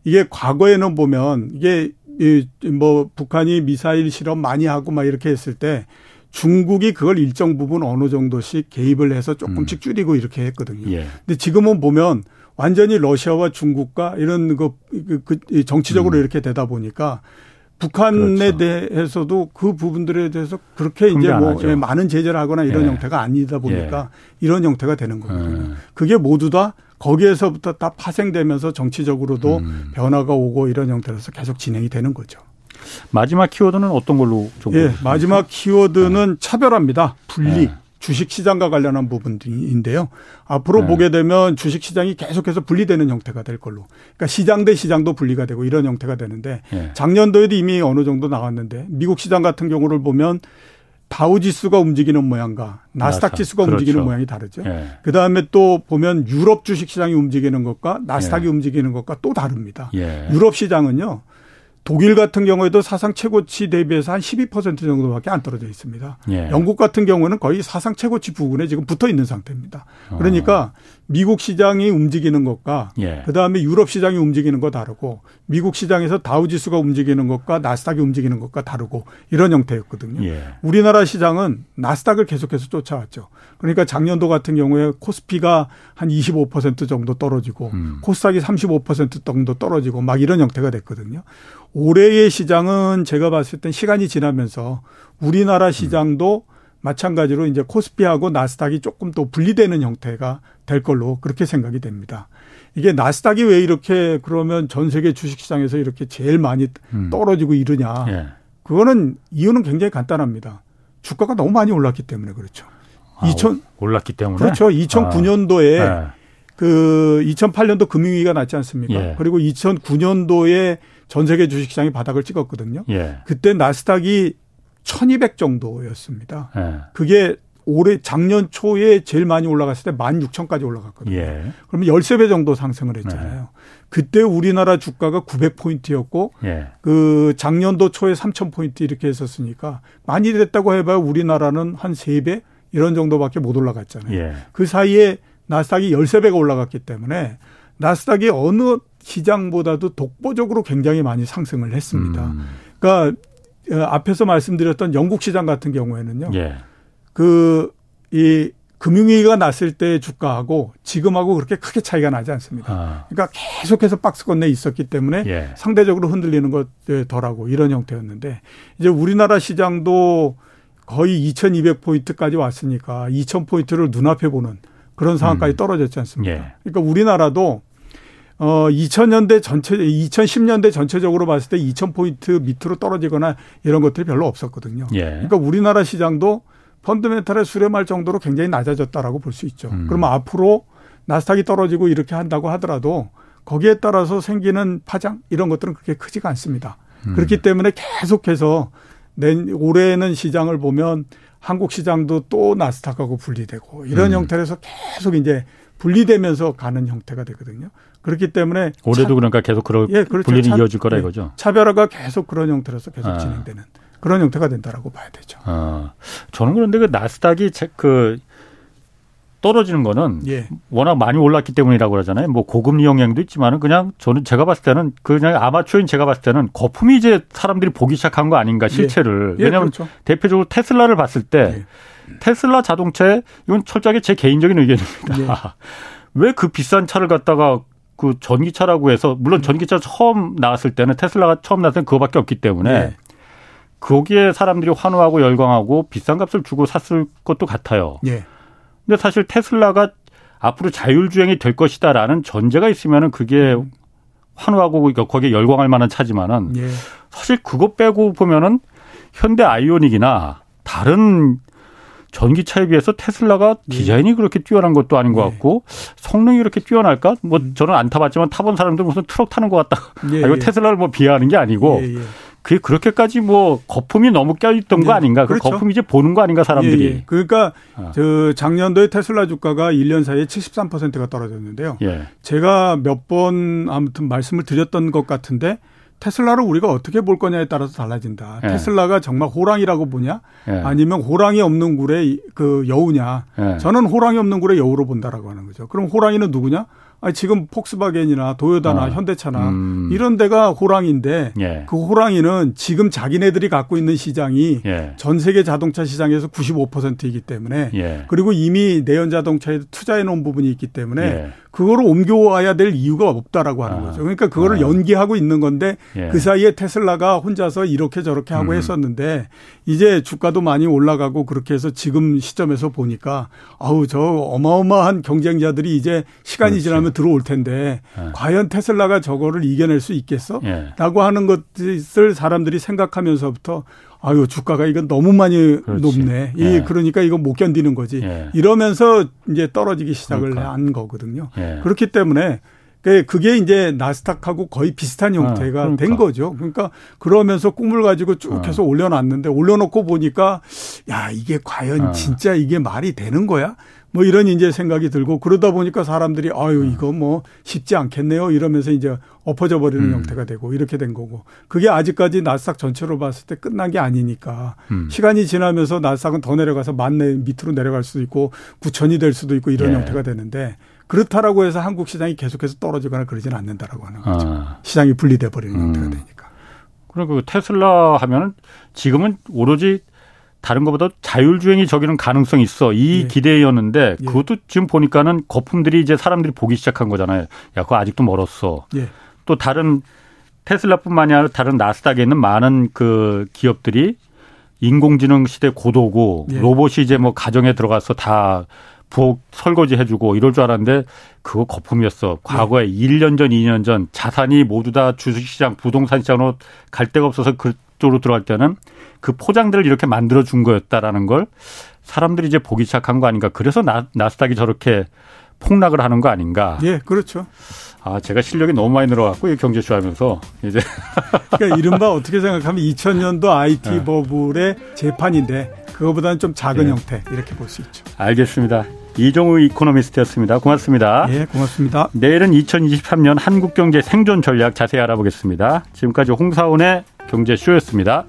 이게 과거에는 보면 이게 이뭐 북한이 미사일 실험 많이 하고 막 이렇게 했을 때 중국이 그걸 일정 부분 어느 정도씩 개입을 해서 조금씩 음. 줄이고 이렇게 했거든요. 예. 근데 지금은 보면 완전히 러시아와 중국과 이런 그, 그, 그 정치적으로 음. 이렇게 되다 보니까 북한에 그렇죠. 대해서도 그 부분들에 대해서 그렇게 이제 뭐 예, 많은 제재를 하거나 이런 예. 형태가 아니다 보니까 예. 이런 형태가 되는 거거든요. 음. 그게 모두 다 거기에서부터 다 파생되면서 정치적으로도 음. 변화가 오고 이런 형태로서 계속 진행이 되는 거죠. 마지막 키워드는 어떤 걸로 좀 예, 마지막 키워드는 네. 차별합니다. 분리. 네. 주식 시장과 관련한 부분인데요. 앞으로 네. 보게 되면 주식 시장이 계속해서 분리되는 형태가 될 걸로. 그러니까 시장 대 시장도 분리가 되고 이런 형태가 되는데 네. 작년도에도 이미 어느 정도 나왔는데 미국 시장 같은 경우를 보면 다우 지수가 움직이는 모양과 나스닥 지수가 그렇죠. 움직이는 모양이 다르죠. 예. 그 다음에 또 보면 유럽 주식 시장이 움직이는 것과 나스닥이 예. 움직이는 것과 또 다릅니다. 예. 유럽 시장은요. 독일 같은 경우에도 사상 최고치 대비해서 한 12% 정도밖에 안 떨어져 있습니다. 예. 영국 같은 경우는 거의 사상 최고치 부근에 지금 붙어 있는 상태입니다. 그러니까 어. 미국 시장이 움직이는 것과 예. 그다음에 유럽 시장이 움직이는 거 다르고 미국 시장에서 다우 지수가 움직이는 것과 나스닥이 움직이는 것과 다르고 이런 형태였거든요. 예. 우리나라 시장은 나스닥을 계속해서 쫓아왔죠. 그러니까 작년도 같은 경우에 코스피가 한 25% 정도 떨어지고 음. 코스닥이 35% 정도 떨어지고 막 이런 형태가 됐거든요. 올해의 시장은 제가 봤을 땐 시간이 지나면서 우리나라 시장도 음. 마찬가지로 이제 코스피하고 나스닥이 조금 또 분리되는 형태가 될 걸로 그렇게 생각이 됩니다. 이게 나스닥이 왜 이렇게 그러면 전 세계 주식시장에서 이렇게 제일 많이 음. 떨어지고 이러냐. 예. 그거는 이유는 굉장히 간단합니다. 주가가 너무 많이 올랐기 때문에 그렇죠. 아, 2000 올랐기 때문에 그렇죠. 2009년도에 아. 예. 그 2008년도 금융위기가 났지 않습니까? 예. 그리고 2009년도에 전 세계 주식시장이 바닥을 찍었거든요. 예. 그때 나스닥이 1200 정도였습니다. 예. 그게 올해 작년 초에 제일 많이 올라갔을 때 16,000까지 올라갔거든요. 예. 그러면 13배 정도 상승을 했잖아요. 예. 그때 우리나라 주가가 900포인트였고 예. 그 작년도 초에 3,000포인트 이렇게 했었으니까 많이 됐다고 해봐야 우리나라는 한 3배 이런 정도밖에 못 올라갔잖아요. 예. 그 사이에 나스닥이 13배가 올라갔기 때문에 나스닥이 어느 시장보다도 독보적으로 굉장히 많이 상승을 했습니다. 음. 그러니까 어, 앞에서 말씀드렸던 영국 시장 같은 경우에는요. 예. 그이 금융위기가 났을 때 주가하고 지금하고 그렇게 크게 차이가 나지 않습니다. 아. 그러니까 계속해서 박스권 내에 있었기 때문에 예. 상대적으로 흔들리는 것 덜하고 이런 형태였는데 이제 우리나라 시장도 거의 2200포인트까지 왔으니까 2000포인트를 눈앞에 보는 그런 상황까지 음. 떨어졌지 않습니까? 예. 그러니까 우리나라도 어 2000년대 전체 2010년대 전체적으로 봤을 때 2000포인트 밑으로 떨어지거나 이런 것들이 별로 없었거든요. 예. 그러니까 우리나라 시장도 펀드멘탈에 수렴할 정도로 굉장히 낮아졌다라고 볼 수 있죠. 음. 그러면 앞으로 나스닥이 떨어지고 이렇게 한다고 하더라도 거기에 따라서 생기는 파장 이런 것들은 그렇게 크지가 않습니다. 음. 그렇기 때문에 계속해서 내 올해는 시장을 보면 한국 시장도 또 나스닥하고 분리되고 이런 음. 형태로서 계속 이제 분리되면서 가는 형태가 되거든요. 그렇기 때문에 올해도 차, 그러니까 계속 그런 예, 그렇죠. 분리이 이어질 거라 예, 이거죠. 차별화가 계속 그런 형태로서 계속 아. 진행되는 그런 형태가 된다라고 봐야 되죠. 아. 저는 그런데 그 나스닥이 그 떨어지는 거는 예. 워낙 많이 올랐기 때문이라고 그러잖아요. 뭐 고금리 영향도 있지만은 그냥 저는 제가 봤을 때는 그냥 아마추어인 제가 봤을 때는 거품이 이제 사람들이 보기 시작한 거 아닌가 예. 실체를. 예. 왜냐하면 그렇죠. 대표적으로 테슬라를 봤을 때 예. 테슬라 자동차에 이건 철저하게 제 개인적인 의견입니다. 예. 왜그 비싼 차를 갖다가 그 전기차라고 해서 물론 음. 전기차 처음 나왔을 때는 테슬라가 처음 나왔을 때는 그거밖에 없기 때문에 네. 거기에 사람들이 환호하고 열광하고 비싼 값을 주고 샀을 것도 같아요. 네. 근데 사실 테슬라가 앞으로 자율주행이 될 것이다라는 전제가 있으면은 그게 음. 환호하고 거기에 열광할 만한 차지만은 네. 사실 그것 빼고 보면은 현대 아이오닉이나 다른 전기차에 비해서 테슬라가 네. 디자인이 그렇게 뛰어난 것도 아닌 것 네. 같고 성능이 그렇게 뛰어날까? 뭐 음. 저는 안 타봤지만 타본 사람들 무슨 트럭 타는 것 같다. 예, 아, 이거 예. 테슬라를 뭐 비하하는 게 아니고 예, 예. 그게 그렇게까지 뭐 거품이 너무 껴있던 네. 거 아닌가? 그 그렇죠. 그 거품 이제 보는 거 아닌가 사람들이? 예, 예. 그러니까 어. 저 작년도에 테슬라 주가가 1년 사이에 73%가 떨어졌는데요. 예. 제가 몇 번 아무튼 말씀을 드렸던 것 같은데 테슬라를 우리가 어떻게 볼 거냐에 따라서 달라진다. 예. 테슬라가 정말 호랑이라고 보냐? 예. 아니면 호랑이 없는 굴에 그 여우냐? 예. 저는 호랑이 없는 굴에 여우로 본다라고 하는 거죠. 그럼 호랑이는 누구냐? 아니 지금 폭스바겐이나 도요다나 어. 현대차나 음. 이런 데가 호랑이인데 예. 그 호랑이는 지금 자기네들이 갖고 있는 시장이 예. 전 세계 자동차 시장에서 95%이기 때문에 예. 그리고 이미 내연 자동차에 투자해 놓은 부분이 있기 때문에 예. 그거를 옮겨와야 될 이유가 없다라고 하는 아. 거죠. 그러니까 그거를 아. 연기하고 있는 건데 예. 그 사이에 테슬라가 혼자서 이렇게 저렇게 하고 음. 했었는데 이제 주가도 많이 올라가고 그렇게 해서 지금 시점에서 보니까 아우 저 어마어마한 경쟁자들이 이제 시간이 그렇지. 지나면 들어올 텐데 네. 과연 테슬라가 저거를 이겨낼 수 있겠어? 네. 라고 하는 것을 사람들이 생각하면서부터 아유 주가가 이건 너무 많이 그렇지. 높네. 이 예. 그러니까 이거 못 견디는 거지. 예. 이러면서 이제 떨어지기 시작을 그러니까. 한 거거든요. 예. 그렇기 때문에 그게 이제 나스닥하고 거의 비슷한 형태가 어, 그러니까. 된 거죠. 그러니까 그러면서 꿈을 가지고 쭉 어. 해서 올려놨는데 올려놓고 보니까 야 이게 과연 어. 진짜 이게 말이 되는 거야? 뭐 이런 이제 생각이 들고 그러다 보니까 사람들이 아유 음. 이거 뭐 쉽지 않겠네요 이러면서 이제 엎어져 버리는 음. 형태가 되고 이렇게 된 거고 그게 아직까지 나스닥 전체로 봤을 때 끝난 게 아니니까 음. 시간이 지나면서 나스닥은 더 내려가서 만내 밑으로 내려갈 수도 있고 구천이 될 수도 있고 이런 예. 형태가 되는데 그렇다라고 해서 한국 시장이 계속해서 떨어지거나 그러지는 않는다라고 하는 거죠. 아. 시장이 분리돼 버리는 음. 형태가 되니까. 그리고 그 테슬라 하면은 지금은 오로지 다른 것보다 자율주행이 저기는 가능성이 있어. 이 예. 기대였는데 예. 그것도 지금 보니까는 거품들이 이제 사람들이 보기 시작한 거잖아요. 야, 그거 아직도 멀었어. 예. 또 다른 테슬라뿐만이 아니라 다른 나스닥에 있는 많은 그 기업들이 인공지능 시대 고도고 예. 로봇이 이제 뭐 가정에 들어가서 다 부엌 설거지 해주고 이럴 줄 알았는데 그거 거품이었어. 과거에 네. 1년 전, 2년 전 자산이 모두 다 주식시장, 부동산 시장으로 갈 데가 없어서 그쪽으로 들어갈 때는 그 포장들을 이렇게 만들어 준 거였다라는 걸 사람들이 이제 보기 시작한 거 아닌가. 그래서 나, 나스닥이 저렇게 폭락을 하는 거 아닌가. 예, 그렇죠. 아, 제가 실력이 너무 많이 늘어갔고, 이 경제쇼 하면서, 이제. 그러니까 이른바 어떻게 생각하면 2000년도 IT 네. 버블의 재판인데, 그거보다는 좀 작은 예. 형태, 이렇게 볼 수 있죠. 알겠습니다. 이종우 이코노미스트였습니다. 고맙습니다. 예, 고맙습니다. 내일은 2023년 한국경제 생존 전략 자세히 알아보겠습니다. 지금까지 홍사원의 경제쇼였습니다.